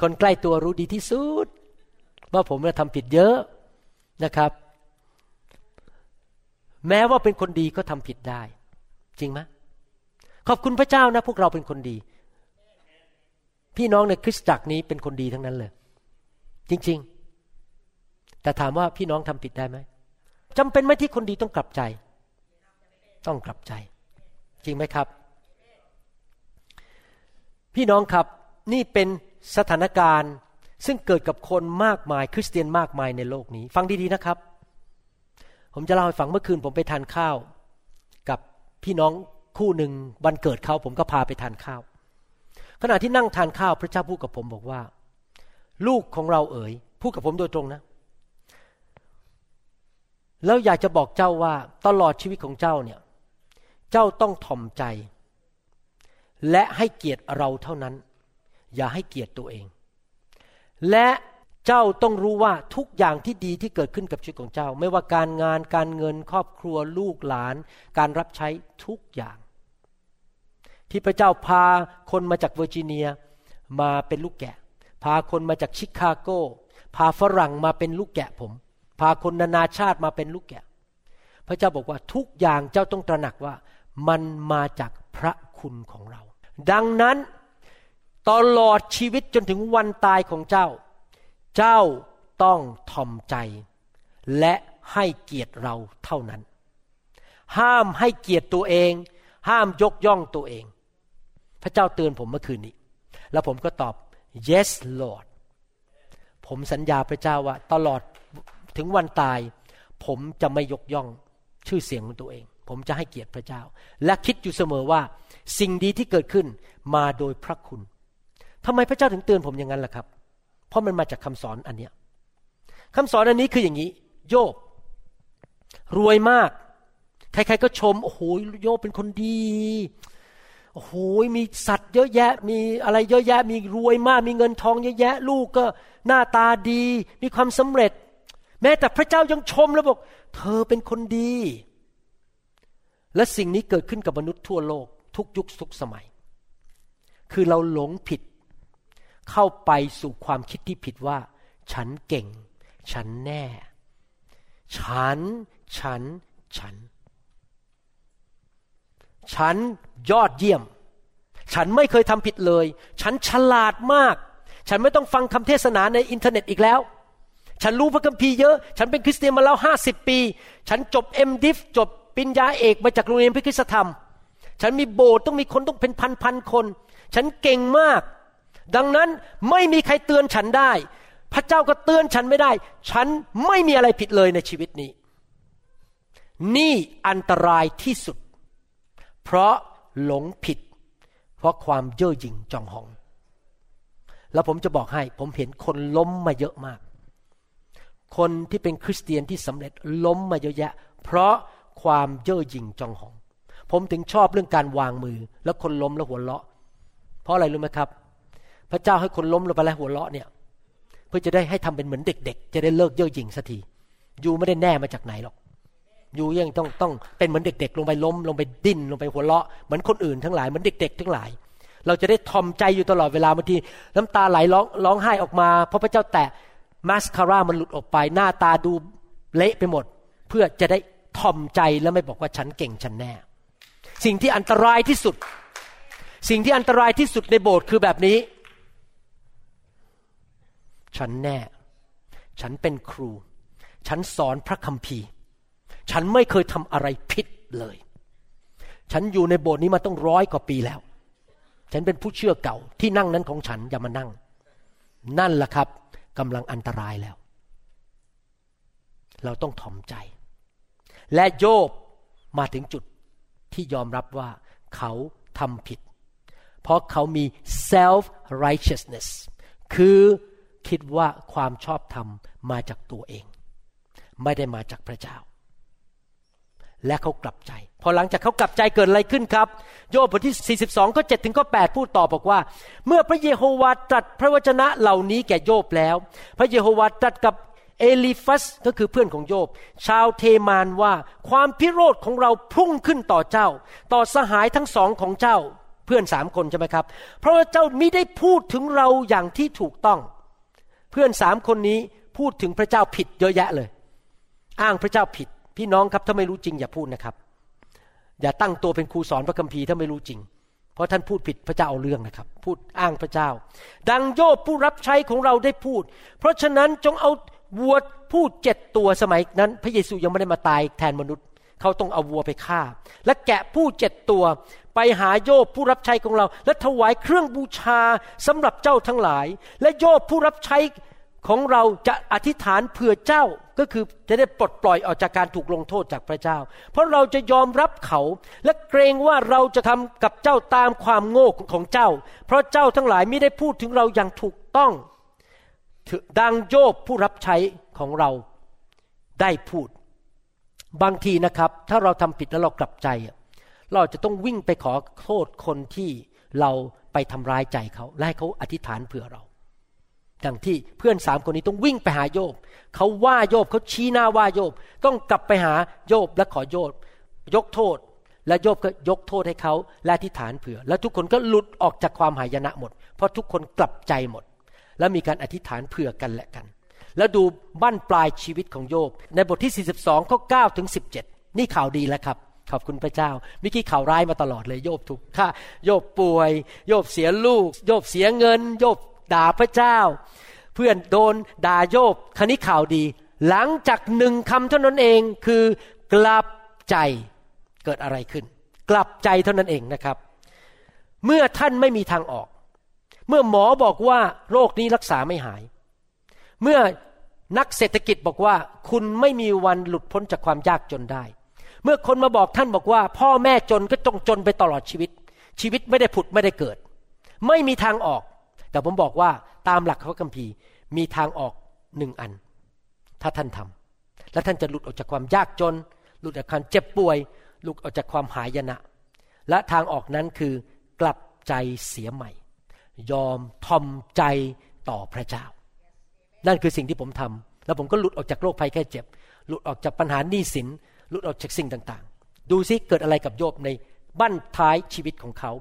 คนใกล้ตัวรู้ดีที่สุด ว่าผมเนี่ยทำผิดเยอะนะครับ แม้ว่าเป็นคนดีก็ทำผิดได้ จริงไหมขอบคุณพระเจ้านะ พวกเราเป็นคนดี พี่น้องในคริสตจักรนี้เป็นคนดีทั้งนั้นเลย จริง ๆ แต่ถามว่าพี่น้องทำผิดได้ไหมจำเป็นไหมที่คนดีต้องกลับใจ ต้องกลับใจ จริงไหมครับ พี่น้องครับนี่เป็นสถานการณ์ซึ่งเกิดกับคนมากมาย คริสเตียนมากมายในโลกนี้ ฟังดีๆนะครับ ผมจะเล่าให้ฟังเมื่อคืนผมไปทานข้าว กับพี่น้องคู่หนึ่งวันเกิดเขาผมก็พาไปทานข้าว ขณะที่นั่งทานข้าวพระเจ้าพูดกับผมบอกว่า ลูกของเราเอ๋ยพูดกับผมโดยตรงนะ แล้วอยากจะบอกเจ้าว่าตลอดชีวิตของเจ้าเนี่ย เจ้าต้องถ่อมใจ และให้เกียรติเราเท่านั้น อย่าให้เกียรติตัวเอง และเจ้าต้องรู้ว่าทุกอย่างที่ดีที่เกิดขึ้นกับชีวิตของเจ้า ไม่ว่าการงานการเงินครอบครัวลูกหลาน การรับใช้ทุกอย่าง ที่พระเจ้าพาคนมาจากเวอร์จิเนียมาเป็นลูกแกะ พาคนมาจากชิคาโก พาฝรั่งมาเป็นลูกแกะผม พาคนนานาชาติมาเป็นลูกแกะ พระเจ้าบอกว่าทุกอย่างเจ้าต้องตระหนักว่า มันมาจากพระคุณของเรา ดังนั้นตลอดชีวิตจนถึงวันตายของเจ้า เจ้าต้องทอมใจ และให้เกียรติเราเท่านั้น ห้ามให้เกียรติตัวเอง ห้ามยกย่องตัวเอง พระเจ้าเตือนผมเมื่อคืนนี้ แล้วผมก็ตอบ yes Lord ผมสัญญาพระเจ้าว่า ตลอดถึงวันตาย ผมจะไม่ยกย่องชื่อเสียงของตัวเอง ผมจะให้เกียรติพระเจ้า และคิดอยู่เสมอว่า สิ่งดีที่เกิดขึ้นมาโดยพระคุณทำไมพระเจ้าถึงเตือนผมอย่างนั้นล่ะครับ เพราะมันมาจากคำสอนอันเนี้ยคำสอนอันนี้คืออย่างนี้ โยบ รวยมาก ใครๆก็ชม โอ้โหโยบเป็นคนดี โอ้โหมีสัตว์เยอะแยะ มีอะไรเยอะแยะ มีรวยมาก มีเงินทองเยอะแยะ ลูกก็หน้าตาดี มีความสำเร็จ แม้แต่พระเจ้ายังชมแล้วบอก เธอเป็นคนดี และสิ่งนี้เกิดขึ้นกับมนุษย์ทั่วโลก ทุกยุคทุกสมัย คือเราหลงผิด เข้าไปสู่ความคิดที่ผิดว่า ฉันเก่ง ฉันแน่ ฉัน ฉัน ฉัน ฉันยอดเยี่ยม ฉันไม่เคยทำผิดเลย ฉันฉลาดมาก ฉันไม่ต้องฟังคำเทศนาในอินเทอร์เน็ตอีกแล้ว ฉันรู้พระคัมภีร์เยอะ ฉันเป็นคริสเตียนมาแล้วห้าสิบปี ฉันจบ M.Div. จบปริญญาเอกมาจากโรงเรียนพระคริสตธรรม ฉันมีโบสถ์ต้องมีคนต้องเป็นพันพันคน ฉันเก่งมาก ดังนั้นไม่มีใครเตือนฉันได้ พระเจ้าก็เตือนฉันไม่ได้ ฉันไม่มีอะไรผิดเลยในชีวิตนี้ นี่อันตรายที่สุด เพราะหลงผิด เพราะความเย่อหยิ่งจองหอง แล้วผมจะบอกให้ ผมเห็นคนล้มมาเยอะมาก คนที่เป็นคริสเตียนที่สำเร็จล้มมาเยอะแยะ เพราะความเย่อหยิ่งจองหอง ผมถึงชอบเรื่องการวางมือ แล้วคนล้มแล้วหัวเราะ เพราะอะไรรู้ไหมครับ พระเจ้าให้คนล้มลงไปแล้วหัวเราะเนี่ยเพื่อจะได้ให้ทำเป็นเหมือนเด็ก ๆ จะได้เลิกเย่อหยิ่งสักทีอยู่ไม่ได้แน่มาจากไหนหรอก อยู่ยังต้องต้องเป็นเหมือนเด็ก ๆ ลงไปล้มลงไปดิ้นลงไปหัวเราะเหมือนคนอื่นทั้งหลายเหมือนเด็ก ๆ ทั้งหลาย เราจะได้ทอมใจอยู่ตลอดเวลาบางทีน้ำตาไหลร้องร้องไห้ออกมาเพราะพระเจ้าแตะมาสคาร่ามันหลุดออกไป หน้าตาดูเละไปหมด เพื่อจะได้ทอมใจแล้วไม่บอกว่าฉันเก่งฉันแน่ สิ่งที่อันตรายที่สุด สิ่งที่อันตรายที่สุดในโบสถ์คือแบบนี้ ฉันแน่ ฉันเป็นครู ฉันสอนพระคัมภีร์ ฉันไม่เคยทำอะไรผิดเลย ฉันอยู่ในโบสถ์นี้มาต้องร้อยกว่าปีแล้ว ฉันเป็นผู้เชื่อเก่า ที่นั่งนั้นของฉันอย่ามานั่ง นั่นแหละครับกำลังอันตรายแล้ว เราต้องถ่อมใจ และโยบมาถึงจุดที่ยอมรับว่าเขาทำผิด เพราะเขามี self righteousness คือคิดว่าความชอบธรรมมาจากตัวเอง ไม่ได้มาจากพระเจ้า และเขากลับใจ พอหลังจากเขากลับใจเกิดอะไรขึ้นครับ โยบบทที่ 42ข้อ7ถึงข้อ8พูดต่อบอกว่า เมื่อพระเยโฮวาตรัสพระวจนะเหล่านี้แก่โยบแล้ว พระเยโฮวาตรัสกับเอลิฟัสก็คือเพื่อนของโยบ ชาวเทมานว่าความพิโรธของเราพุ่งขึ้นต่อเจ้า ต่อสหายทั้งสองของเจ้าเพื่อนสามคนใช่ไหมครับ เพราะว่าเจ้ามิได้พูดถึงเราอย่างที่ถูกต้อง เพื่อนสามคนนี้พูดถึงพระเจ้าผิดเยอะแยะเลย อ้างพระเจ้าผิด พี่น้องครับถ้าไม่รู้จริงอย่าพูดนะครับ อย่าตั้งตัวเป็นครูสอนพระคัมภีร์ถ้าไม่รู้จริง เพราะท่านพูดผิดพระเจ้าเอาเรื่องนะครับ พูดอ้างพระเจ้า ดังโยบผู้รับใช้ของเราได้พูด เพราะฉะนั้นจงเอาวัวพูดเจ็ดตัวสมัยนั้น พระเยซูยังไม่ได้มาตายแทนมนุษย์ เขาต้องเอาวัวไปฆ่า และแกะผู้เจ็ดตัวไปหาโยบผู้รับใช้ของเรา และถวายเครื่องบูชาสำหรับเจ้าทั้งหลาย และโยบผู้รับใช้ ของเราจะอธิษฐานเผื่อเจ้าก็คือจะได้ปลดปล่อยออกจากการถูกลงโทษจากพระเจ้า เพราะเราจะยอมรับเขาและเกรงว่าเราจะทำกับเจ้าตามความโง่ของเจ้า เพราะเจ้าทั้งหลายไม่ได้พูดถึงเราอย่างถูกต้องดังโยบผู้รับใช้ของเราได้พูด บางทีนะครับ ถ้าเราทำผิดแล้วเรากลับใจ เราจะต้องวิ่งไปขอโทษคนที่เราไปทำร้ายใจเขาและให้เขาอธิษฐานเผื่อเรา ดังที่เพื่อนสามคนนี้ต้องวิ่งไปหาโยบเขาว่าโยบเขาชี้หน้าว่าโยบต้องกลับไปหาโยบและขอโยบยกโทษ และโยบก็ยกโทษให้เขาและอธิษฐานเผื่อ แล้วทุกคนก็หลุดออกจากความหายนะหมด เพราะทุกคนกลับใจหมด แล้วมีการอธิษฐานเผื่อกันและกัน แล้วดูบั้นปลายชีวิตของโยบ ในบทที่ 42ข้อ9ถึง17 นี่ข่าวดีแล้วครับขอบคุณพระเจ้ามิกี้ข่าวร้ายมาตลอดเลย โยบถูกฆ่าโยบป่วย โยบเสียลูก โยบเสียเงิน โยบ ด่าพระเจ้า เพื่อนโดนด่าโยบคณิข่าวดี หลังจากหนึ่งคำเท่านั้นเองคือกลับใจเกิดอะไรขึ้น กลับใจเท่านั้นเองนะครับ เมื่อท่านไม่มีทางออก เมื่อหมอบอกว่าโรคนี้รักษาไม่หาย เมื่อนักเศรษฐกิจบอกว่าคุณไม่มีวันหลุดพ้นจากความยากจนได้ เมื่อคนมาบอกท่านบอกว่า พ่อแม่จนก็จงจนไปตลอดชีวิต ชีวิตไม่ได้ผุดไม่ได้เกิด ไม่มีทางออก แต่ผมบอกว่าตามหลักพระคัมภีร์มีทางออกหนึ่งอัน ถ้าท่านทำและท่านจะหลุดออกจากความยากจน หลุดจากความเจ็บป่วย หลุดออกจากความหายนะ และทางออกนั้นคือกลับใจเสียใหม่ ยอมทอมใจต่อพระเจ้า นั่นคือสิ่งที่ผมทำแล้วผมก็หลุดออกจากโรคภัยแค่เจ็บ หลุดออกจากปัญหาหนี้สิน หลุดออกจากสิ่งต่างๆ ดูซิเกิดอะไรกับโยบใน บั้นท้ายชีวิตของเขา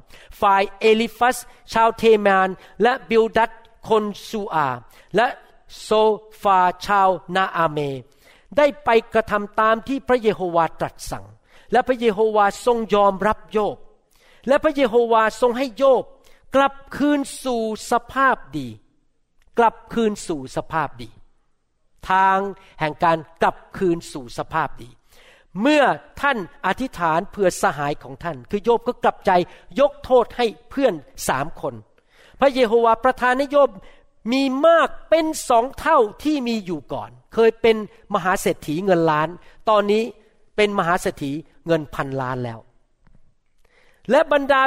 ฝ่ายเอลิฟัส ชาวเทมาน และบิลดัตคนซูอา และโซฟาชาวนาอาเม ได้ไปกระทำตามที่พระเยโฮวาตรัสสั่ง และพระเยโฮวาทรงยอมรับโยบ และพระเยโฮวาทรงให้โยบ กลับคืนสู่สภาพดี กลับคืนสู่สภาพดี ทางแห่งการกลับคืนสู่สภาพดี เมื่อท่านอธิษฐานเพื่อสหายของท่าน คือโยบก็กลับใจยกโทษให้เพื่อนสามคน พระเยโฮวาประทานให้โยบมีมากเป็นสองเท่าที่มีอยู่ก่อน เคยเป็นมหาเศรษฐีเงินล้าน ตอนนี้เป็นมหาเศรษฐีเงินพันล้านแล้ว และบรรดา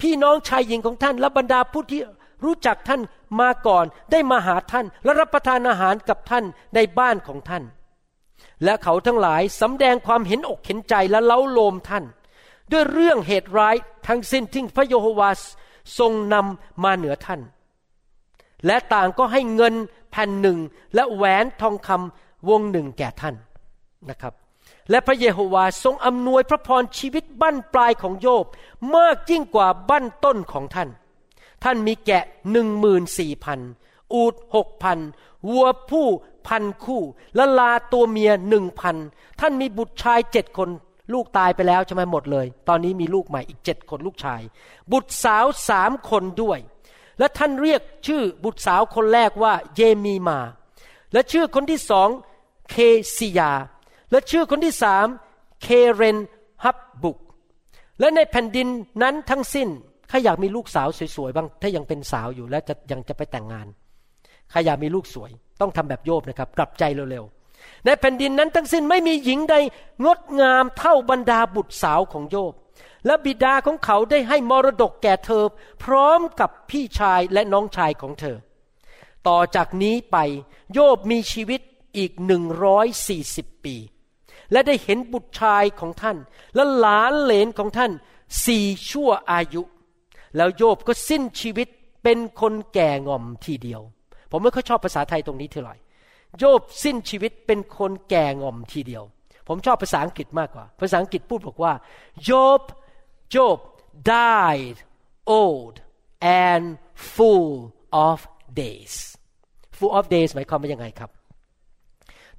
พี่น้องชายหญิงของท่าน และบรรดาผู้ที่รู้จักท่านมาก่อนได้มาหาท่าน และรับประทานอาหารกับท่านในบ้านของท่าน และเขาทั้งหลายสำแดงความเห็นอกเห็นใจและเล้าโลมท่าน ด้วยเรื่องเหตุร้ายทั้งสิ้นที่พระโยโฮวาทรงนำมาเหนือท่าน และต่างก็ให้เงินแผ่นหนึ่งและแหวนทองคำวงหนึ่งแก่ท่านนะครับและพระเยโฮวาทรงอำนวยพระพรชีวิตบั้นปลายของโยบมากยิ่งกว่าบั้นต้นของท่าน ท่านมีแกะหนึ่งมืนสี่พันอูดหกพันวัวผู้ พันคู่ และลาตัวเมียหนึ่งพันท่านมีบุตรชายเจ็ดคน ลูกตายไปแล้วใช่ไหมหมดเลย ตอนนี้มีลูกใหม่อีกเจ็ดคนลูกชาย บุตรสาวสามคนด้วย และท่านเรียกชื่อบุตรสาวคนแรกว่าเยมีมา และชื่อคนที่สองเคซิยา และชื่อคนที่สามเคเรนฮับบุก และในแผ่นดินนั้นทั้งสิ้นใครอยากมีลูกสาวสวยๆบ้าง ถ้ายังเป็นสาวอยู่และจะยังจะไปแต่งงาน ใครอยากมีลูกสวย ต้องทำแบบโยบนะครับ กลับใจเร็วๆในแผ่นดินนั้นทั้งสิ้นไม่มีหญิงใดงดงามเท่าบรรดาบุตรสาวของโยบ และบิดาของเขาได้ให้มรดกแก่เธอ พร้อมกับพี่ชายและน้องชายของเธอ ต่อจากนี้ไปโยบมีชีวิตอีกหนึ่งร้อยสี่สิบปี และได้เห็นบุตรชายของท่าน และหลานเหลนของท่านสี่ชั่วอายุ แล้วโยบก็สิ้นชีวิตเป็นคนแก่งอมทีเดียว ผมไม่ค่อยชอบภาษาไทยตรงนี้เท่าไหร่โยบสิ้นชีวิตเป็นคนแก่งอมทีเดียว ผมชอบภาษาอังกฤษมากกว่า ภาษาอังกฤษพูดบอกว่า Job Job died old and full of days full of days หมายความว่ายังไงครับ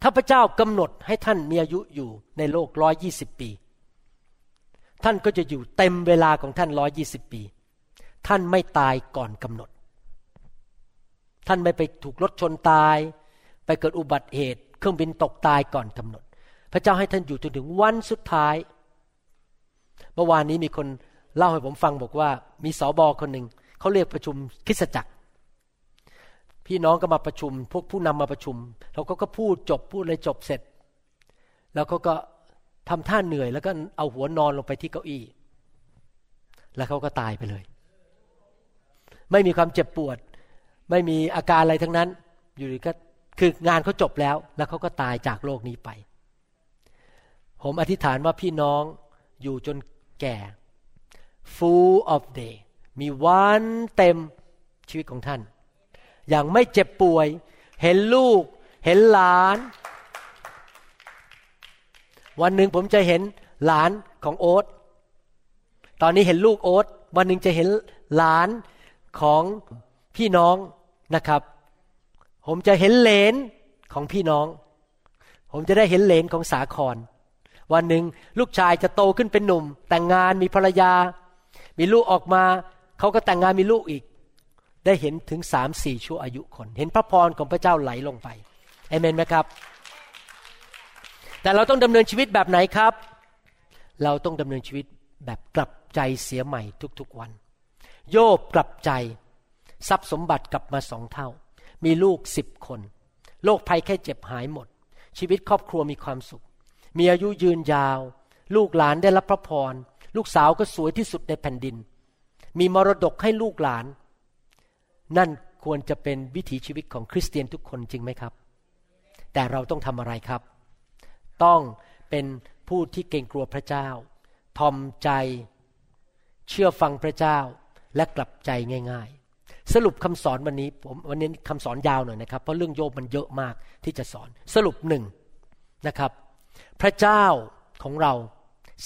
ถ้าพระเจ้ากำหนดให้ท่านมีอายุอยู่ในโลกร้อยยี่สิบปี ท่านก็จะอยู่เต็มเวลาของท่านร้อยยี่สิบปี ท่านไม่ตายก่อนกำหนด ท่านไม่ไปถูกรถชนตาย ไปเกิดอุบัติเหตุ เครื่องบินตกตายก่อนกำหนด พระเจ้าให้ท่านอยู่จนถึงวันสุดท้าย เมื่อวานนี้มีคนเล่าให้ผมฟังบอกว่า มีสอบอคนหนึ่งเขาเรียกประชุมคริสจักร พี่น้องก็มาประชุม พวกผู้นำมาประชุมเราก็ก็พูดจบพูดเลยจบเสร็จ แล้วเขาก็ทำท่าเหนื่อย แล้วก็เอาหัวนอนลงไปที่เก้าอี้ แล้วเขาก็ตายไปเลย ไม่มีความเจ็บปวด ไม่มีอาการอะไรทั้งนั้น อยู่ดีก็คืองานเขาจบแล้ว แล้วเขาก็ตายจากโลกนี้ไป ผมอธิษฐานว่าพี่น้องอยู่จนแก่ full of day มีวันเต็มชีวิตของท่าน อย่างไม่เจ็บป่วย เห็นลูก เห็นหลาน วันหนึ่งผมจะเห็นหลานของโอ๊ตตอนนี้เห็นลูกโอ๊ตวันหนึ่งจะเห็นหลานของพี่น้อง นะครับ ผมจะเห็นเลนของพี่น้อง ผมจะได้เห็นเลนของสาคร วันหนึ่งลูกชายจะโตขึ้นเป็นหนุ่ม แต่งงานมีภรรยา มีลูกออกมา เขาก็แต่งงานมีลูกอีก ได้เห็นถึงสามสี่ชั่วอายุคน เห็นพระพรของพระเจ้าไหลลงไปเอเมนไหมครับ แต่เราต้องดำเนินชีวิตแบบไหนครับ เราต้องดำเนินชีวิตแบบกลับใจเสียใหม่ทุกๆวัน โยบกลับใจ ทรัพย์สมบัติกลับมาสองเท่า มีลูกสิบคนโรคภัยแค่เจ็บหายหมด ชีวิตครอบครัวมีความสุข มีอายุยืนยาว ลูกหลานได้รับพระพร ลูกสาวก็สวยที่สุดในแผ่นดิน มีมรดกให้ลูกหลาน นั่นควรจะเป็นวิถีชีวิตของคริสเตียนทุกคนจริงไหมครับ แต่เราต้องทำอะไรครับ ต้องเป็นผู้ที่เกรงกลัวพระเจ้า ทอมใจ เชื่อฟังพระเจ้าและกลับใจง่าย ๆ สรุปคำสอนวันนี้ผมวันนี้คำสอนยาวหน่อยนะครับ เพราะเรื่องโยบมันเยอะมากที่จะสอน สรุปหนึ่งนะครับ พระเจ้าของเรา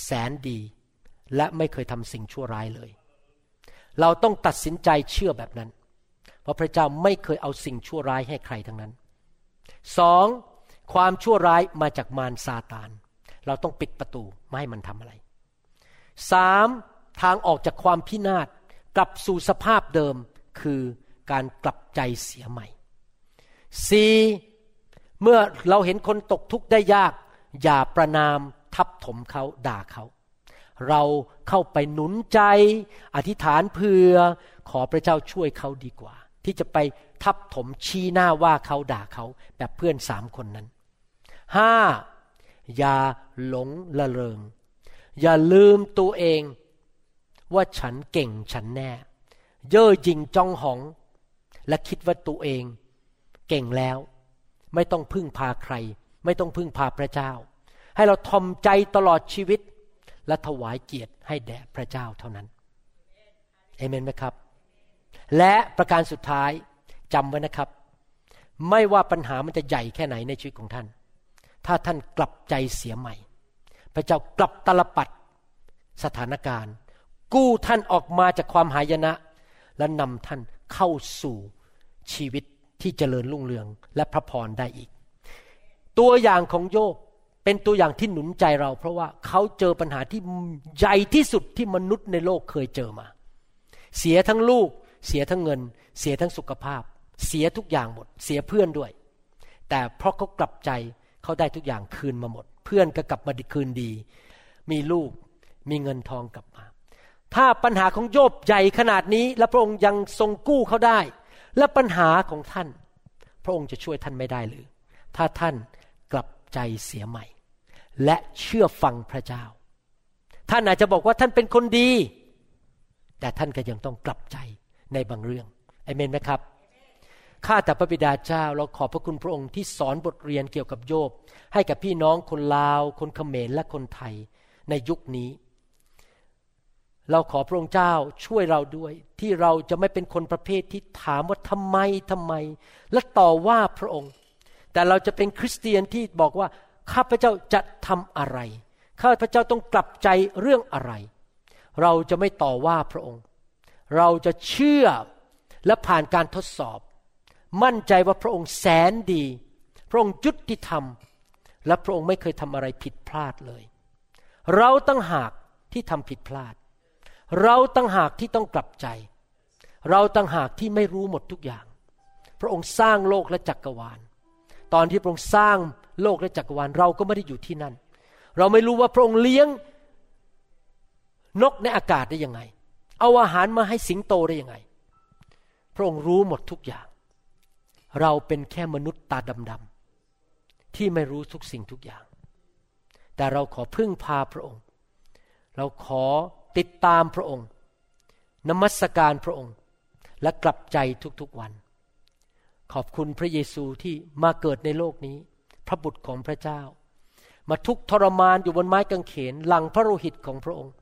แสนดี และไม่เคยทำสิ่งชั่วร้ายเลย เราต้องตัดสินใจเชื่อแบบนั้น เพราะพระเจ้าไม่เคยเอาสิ่งชั่วร้ายให้ใครทั้งนั้นสองความชั่วร้ายมาจากมารซาตาน เราต้องปิดประตูไม่ให้มันทำอะไรสามทางออกจากความพินาศกลับสู่สภาพเดิม คือการกลับใจเสียใหม่สี่เมื่อเราเห็นคนตกทุกข์ได้ยาก อย่าประนามทับถมเขาด่าเขา เราเข้าไปหนุนใจ อธิษฐานเพื่อขอพระเจ้าช่วยเขาดีกว่า ที่จะไปทับถมชี้หน้าว่าเขาด่าเขาแบบเพื่อนสามคนนั้นห้าอย่าหลงละเริง อย่าลืมตัวเอง ว่าฉันเก่งฉันแน่ เย่อหยิ่งจ้องหอง และคิดว่าตัวเอง เก่งแล้ว ไม่ต้องพึ่งพาใคร ไม่ต้องพึ่งพาพระเจ้า ให้เราทอมใจตลอดชีวิต และถวายเกียรติให้แด่พระเจ้าเท่านั้นเอเมนไหมครับ และประการสุดท้ายจำไว้นะครับ ไม่ว่าปัญหามันจะใหญ่แค่ไหนในชีวิตของท่าน ถ้าท่านกลับใจเสียใหม่ พระเจ้ากลับตลปัดสถานการณ์ กู้ท่านออกมาจากความหายนะ และนำท่านเข้าสู่ชีวิตที่เจริญรุ่งเรืองและพระพรได้อีก ตัวอย่างของโยบเป็นตัวอย่างที่หนุนใจเรา เพราะว่าเขาเจอปัญหาที่ใหญ่ที่สุดที่มนุษย์ในโลกเคยเจอมา เสียทั้งลูก เสียทั้งเงิน เสียทั้งสุขภาพ เสียทุกอย่างหมด เสียเพื่อนด้วย แต่เพราะเขากลับใจเขาได้ทุกอย่างคืนมาหมด เพื่อนก็กลับมาคืนดี มีลูกมีเงินทองกลับมา ถ้าปัญหาของโยบใหญ่ขนาดนี้ และพระองค์ยังทรงกู้เขาได้ และปัญหาของท่าน พระองค์จะช่วยท่านไม่ได้หรือ ถ้าท่านกลับใจเสียใหม่ และเชื่อฟังพระเจ้า ท่านอาจจะบอกว่าท่านเป็นคนดี แต่ท่านก็ยังต้องกลับใจในบางเรื่องอเมนไหมครับข้าแต่พระบิดาเจ้าเราขอบพระคุณพระองค์ที่สอนบทเรียนเกี่ยวกับโยบ ให้กับพี่น้องคนลาว คนเขมรและคนไทยในยุคนี้ เราขอพระองค์เจ้าช่วยเราด้วย ที่เราจะไม่เป็นคนประเภทที่ถามว่าทำไมทำไม และต่อว่าพระองค์ แต่เราจะเป็นคริสเตียนที่บอกว่าข้าพเจ้าจะทำอะไร ข้าพเจ้าต้องกลับใจเรื่องอะไร เราจะไม่ต่อว่าพระองค์ เราจะเชื่อและผ่านการทดสอบ มั่นใจว่าพระองค์แสนดี พระองค์ยุติธรรม และพระองค์ไม่เคยทำอะไรผิดพลาดเลย เราตั้งหากที่ทำผิดพลาด เราตั้งหากที่ต้องกลับใจ เราตั้งหากที่ไม่รู้หมดทุกอย่าง พระองค์สร้างโลกและจักกรวาล ตอนที่พระองค์สร้างโลกและจักรวาลเราก็ไม่ได้อยู่ที่นั่น เราไม่รู้ว่าพระองค์เลี้ยงนกในอากาศได้ยังไง เอาอาหารมาให้สิงโตได้ยังไง พระองค์รู้หมดทุกอย่าง เราเป็นแค่มนุษย์ตาดำๆที่ไม่รู้ทุกสิ่งทุกอย่าง แต่เราขอพึ่งพาพระองค์ เราขอ ติดตามพระองค์ นมัสการพระองค์ และกลับใจทุกๆวัน ขอบคุณพระเยซูที่มาเกิดในโลกนี้ พระบุตรของพระเจ้า มาทุกทรมานอยู่บนไม้กางเขนหลังพระโลหิตของพระองค์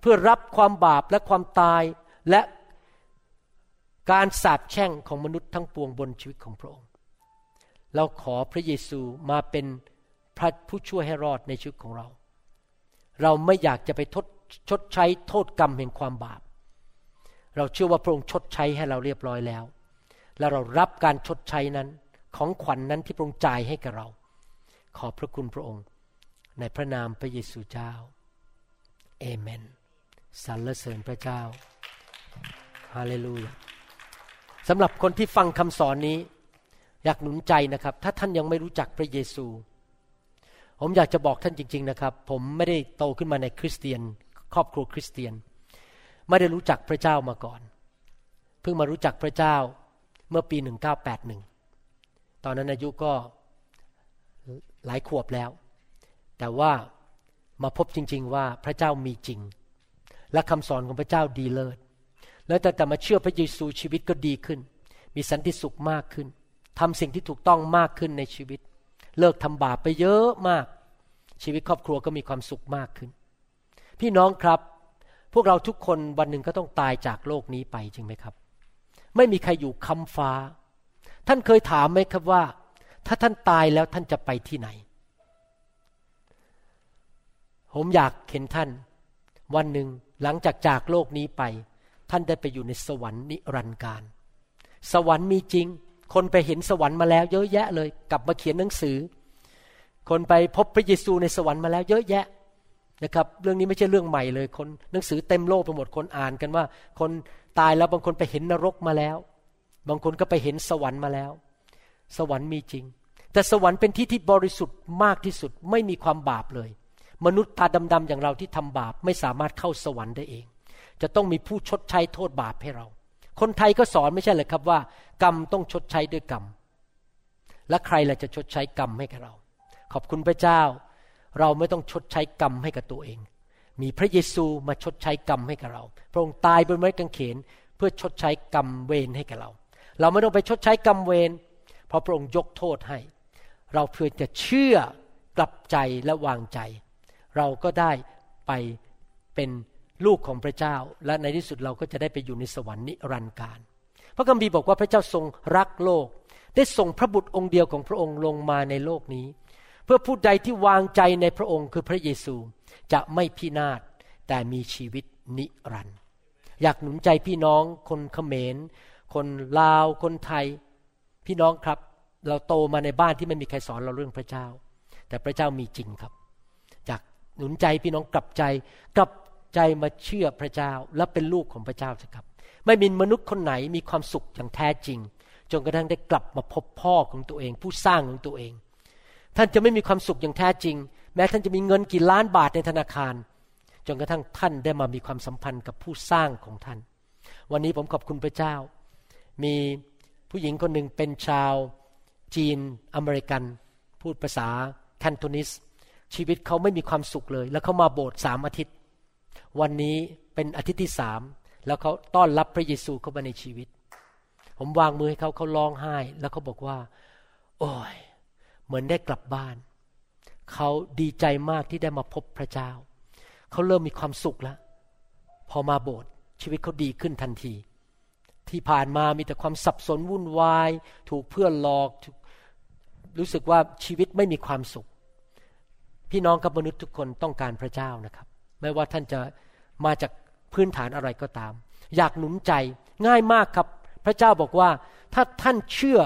เพื่อรับความบาปและความตายและการสาปแช่งของมนุษย์ทั้งปวงบนชีวิตของพระองค์ เราขอพระเยซูมาเป็นพระผู้ช่วยให้รอดในชีวิตของเรา เราไม่อยากจะไปทด ชดใช้โทษกรรมแห่งความบาป เราเชื่อว่าพระองค์ชดใช้ให้เราเรียบร้อยแล้ว และเรารับการชดใช้นั้นของขวัญนนั้นที่พระองค์จ่ายให้กับเรา ขอบพระคุณพระองค์ในพระนามพระเยซูเจ้า เอเมนสรรเสริญพระเจ้า ฮาเลลูยาสำหรับคนที่ฟังคำสอนนี้ อยากหนุนใจนะครับ ถ้าท่านยังไม่รู้จักพระเยซู ผมอยากจะบอกท่านจริง ๆนะครับ ผมไม่ได้โตขึ้นมาในคริสเตียน ครอบครัวคริสเตียน ไม่ได้รู้จักพระเจ้ามาก่อน เพิ่งมารู้จักพระเจ้าเมื่อปี 1981 ตอนนั้นอายุก็หลายขวบแล้ว แต่ว่ามาพบจริง ๆ ว่าพระเจ้ามีจริง และคำสอนของพระเจ้าดีเลิศ แล้วแต่แต่มาเชื่อพระเยซูชีวิตก็ดีขึ้น มีสันติสุขมากขึ้นทำสิ่งที่ถูกต้องมากขึ้นในชีวิต เลิกทำบาปไปเยอะมาก ชีวิตครอบครัวก็มีความสุขมากขึ้น พี่น้องครับ พวกเราทุกคนวันหนึ่งก็ต้องตายจากโลกนี้ไปจริงไหมครับ ไม่มีใครอยู่คำฟ้า ท่านเคยถามไหมครับว่า ถ้าท่านตายแล้วท่านจะไปที่ไหน ผมอยากเห็นท่าน วันหนึ่งหลังจากจากโลกนี้ไป ท่านได้ไปอยู่ในสวรรค์นิรันดร์การ สวรรค์มีจริง คนไปเห็นสวรรค์มาแล้ว เยอะแยะเลย กลับมาเขียนหนังสือ คนไปพบพระเยซูในสวรรค์มาแล้ว เยอะแยะ นะครับเรื่องนี้ไม่ใช่เรื่องใหม่เลยคนหนังสือเต็มโลกไปหมดคนอ่านกันว่า คนตายแล้วบางคนไปเห็นนรกมาแล้ว บางคนก็ไปเห็นสวรรค์มาแล้ว สวรรค์มีจริง แต่สวรรค์เป็นที่ที่บริสุทธิ์มากที่สุดไม่มีความบาปเลย มนุษย์ตาดำๆอย่างเราที่ทำบาปไม่สามารถเข้าสวรรค์ได้เอง จะต้องมีผู้ชดใช้โทษบาปให้เรา คนไทยก็สอนไม่ใช่เลยครับว่า กรรมต้องชดใช้ด้วยกรรมและใครล่ะจะชดใช้กรรมให้กับเรา ขอบคุณพระเจ้า เราไม่ต้องชดใช้กรรมให้กับตัวเอง มีพระเยซูมาชดใช้กรรมให้กับเรา พระองค์ตายบนไม้กางเขนเพื่อชดใช้กรรมเวรให้กับเรา เราไม่ต้องไปชดใช้กรรมเวรเพราะพระองค์ยกโทษให้ เราเพื่อจะเชื่อกลับใจและวางใจ เราก็ได้ไปเป็นลูกของพระเจ้า และในที่สุดเราก็จะได้ไปอยู่ในสวรรค์นิรันดร์การ พระคัมภีร์บอกว่าพระเจ้าทรงรักโลก ได้ส่งพระบุตรองค์เดียวของพระองค์ลงมาในโลกนี้ เพื่อผู้ใดที่วางใจในพระองค์คือพระเยซูจะไม่พินาศแต่มีชีวิตนิรันดร์อยากหนุนใจพี่น้องคนเขมร คนลาวคนไทย พี่น้องครับ เราโตมาในบ้านที่ไม่มีใครสอนเราเรื่องพระเจ้า แต่พระเจ้ามีจริงครับอยากหนุนใจพี่น้องกลับใจกลับใจมาเชื่อพระเจ้าและเป็นลูกของพระเจ้าสิครับ ไม่มีมนุษย์คนไหนมีความสุขอย่างแท้จริง จนกระทั่งได้กลับมาพบพ่อของตัวเอง ผู้สร้างของตัวเอง ท่านจะไม่มีความสุขอย่างแท้จริง แม้ท่านจะมีเงินกี่ล้านบาทในธนาคาร จนกระทั่งท่านได้มามีความสัมพันธ์กับผู้สร้างของท่าน วันนี้ผมขอบคุณพระเจ้า มีผู้หญิงคนหนึ่งเป็นชาวจีนอเมริกัน พูดภาษาแคนโทนิสชีวิตเขาไม่มีความสุขเลย แล้วเขามาโบสถ์สามอาทิตย์ วันนี้เป็นอาทิตย์ที่สามแล้วเขาต้อนรับพระเยซูเข้ามาในชีวิต ผมวางมือให้เขาเขาร้องไห้ แล้วเขาบอกว่า โอ้ย เหมือนได้กลับบ้าน เขาดีใจมากที่ได้มาพบพระเจ้า เขาเริ่มมีความสุขแล้ว พอมาโบสถ์ชีวิตเขาดีขึ้นทันที ที่ผ่านมามีแต่ความสับสนวุ่นวาย ถูกเพื่อนหลอก รู้สึกว่าชีวิตไม่มีความสุข พี่น้องกับมนุษย์ทุกคนต้องการพระเจ้านะครับ ไม่ว่าท่านจะมาจากพื้นฐานอะไรก็ตาม อยากหนุนใจง่ายมากครับ พระเจ้าบอกว่าถ้าท่านเชื่อ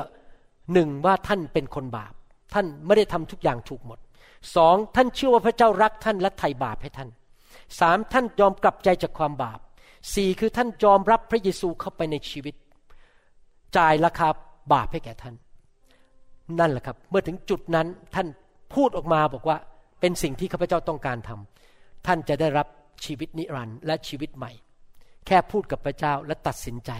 หนึ่งว่าท่านเป็นคนบาป ท่านไม่ได้ทำทุกอย่างถูกหมดสองท่านเชื่อว่าพระเจ้ารักท่านและไถ่บาปให้ท่านสามท่านยอมกลับใจจากความบาปสี่คือท่านยอมรับพระเยซูเข้าไปในชีวิต จ่ายราคาบาปให้แก่ท่าน นั่นแหละครับ เมื่อถึงจุดนั้นท่านพูดออกมาบอกว่า เป็นสิ่งที่ข้าพเจ้าต้องการทำท่านจะได้รับชีวิตนิรันดร์และชีวิตใหม่ แค่พูดกับพระเจ้าและตัดสินใจ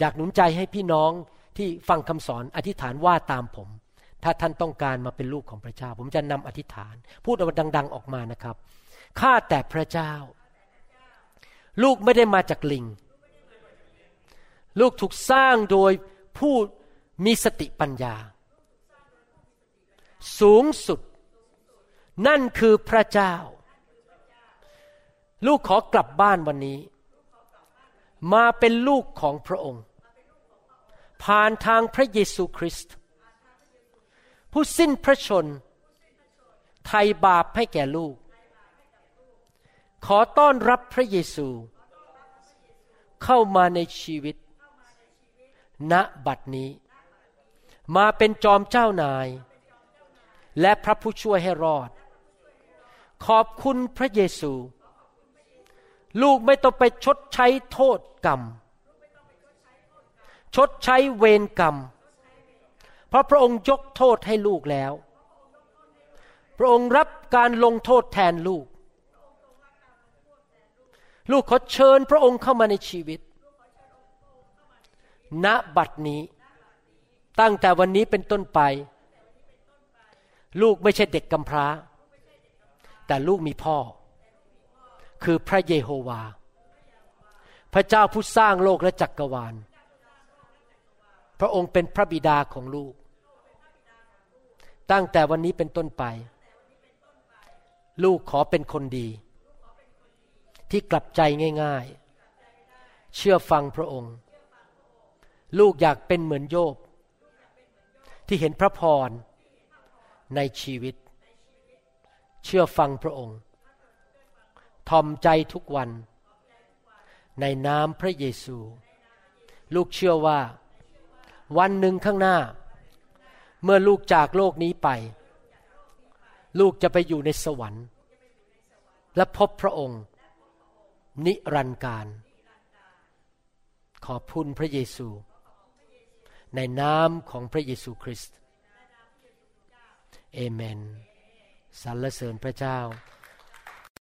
อยากหนุนใจให้พี่น้องที่ฟังคำสอนอธิษฐานว่าตามผม ถ้าท่านต้องการมาเป็นลูกของพระเจ้า ผมจะนำอธิษฐาน พูดออกมาดัง ๆ ออกมานะครับข้าแต่พระเจ้า ลูกไม่ได้มาจากลิง ลูกถูกสร้างโดยผู้มีสติปัญญา สูงสุด นั่นคือพระเจ้า ลูกขอกลับบ้านวันนี้ มาเป็นลูกของพระองค์ ผ่านทางพระเยซูคริสต์ ผู้สิ้นพระชน ไทยบาปให้แก่ลูก ขอต้อนรับพระเยซู เข้ามาในชีวิต ณบัดนี้ มาเป็นจอมเจ้านาย และพระผู้ช่วยให้รอด ขอบคุณพระเยซู ลูกไม่ต้องไปชดใช้โทษกรรม ชดใช้เวรกรรมเพราะพระองค์ยกโทษให้ลูกแล้ว พระองค์รับการลงโทษแทนลูก ลูกขอเชิญพระองค์เข้ามาในชีวิต ณบัดนี้ ตั้งแต่วันนี้เป็นต้นไป ลูกไม่ใช่เด็กกำพร้า แต่ลูกมีพ่อ คือพระเยโฮวา พระเจ้าผู้สร้างโลกและจักรวาลพระองค์เป็นพระบิดาของลูก ตั้งแต่วันนี้เป็นต้นไป ลูกขอเป็นคนดี ที่กลับใจง่ายๆ เชื่อฟังพระองค์ ลูกอยากเป็นเหมือนโยบ ที่เห็นพระพรในชีวิต เชื่อฟังพระองค์ ทอมใจทุกวัน ในนามพระเยซู ลูกเชื่อว่า วันหนึ่งข้างหน้า เมื่อลูกจากโลกนี้ไป ลูกจะไปอยู่ในสวรรค์ และพบพระองค์ นิรันดร์การ ขอบคุณพระเยซู ในนามของพระเยซูคริสต์เอเมนสรรเสริญพระเจ้า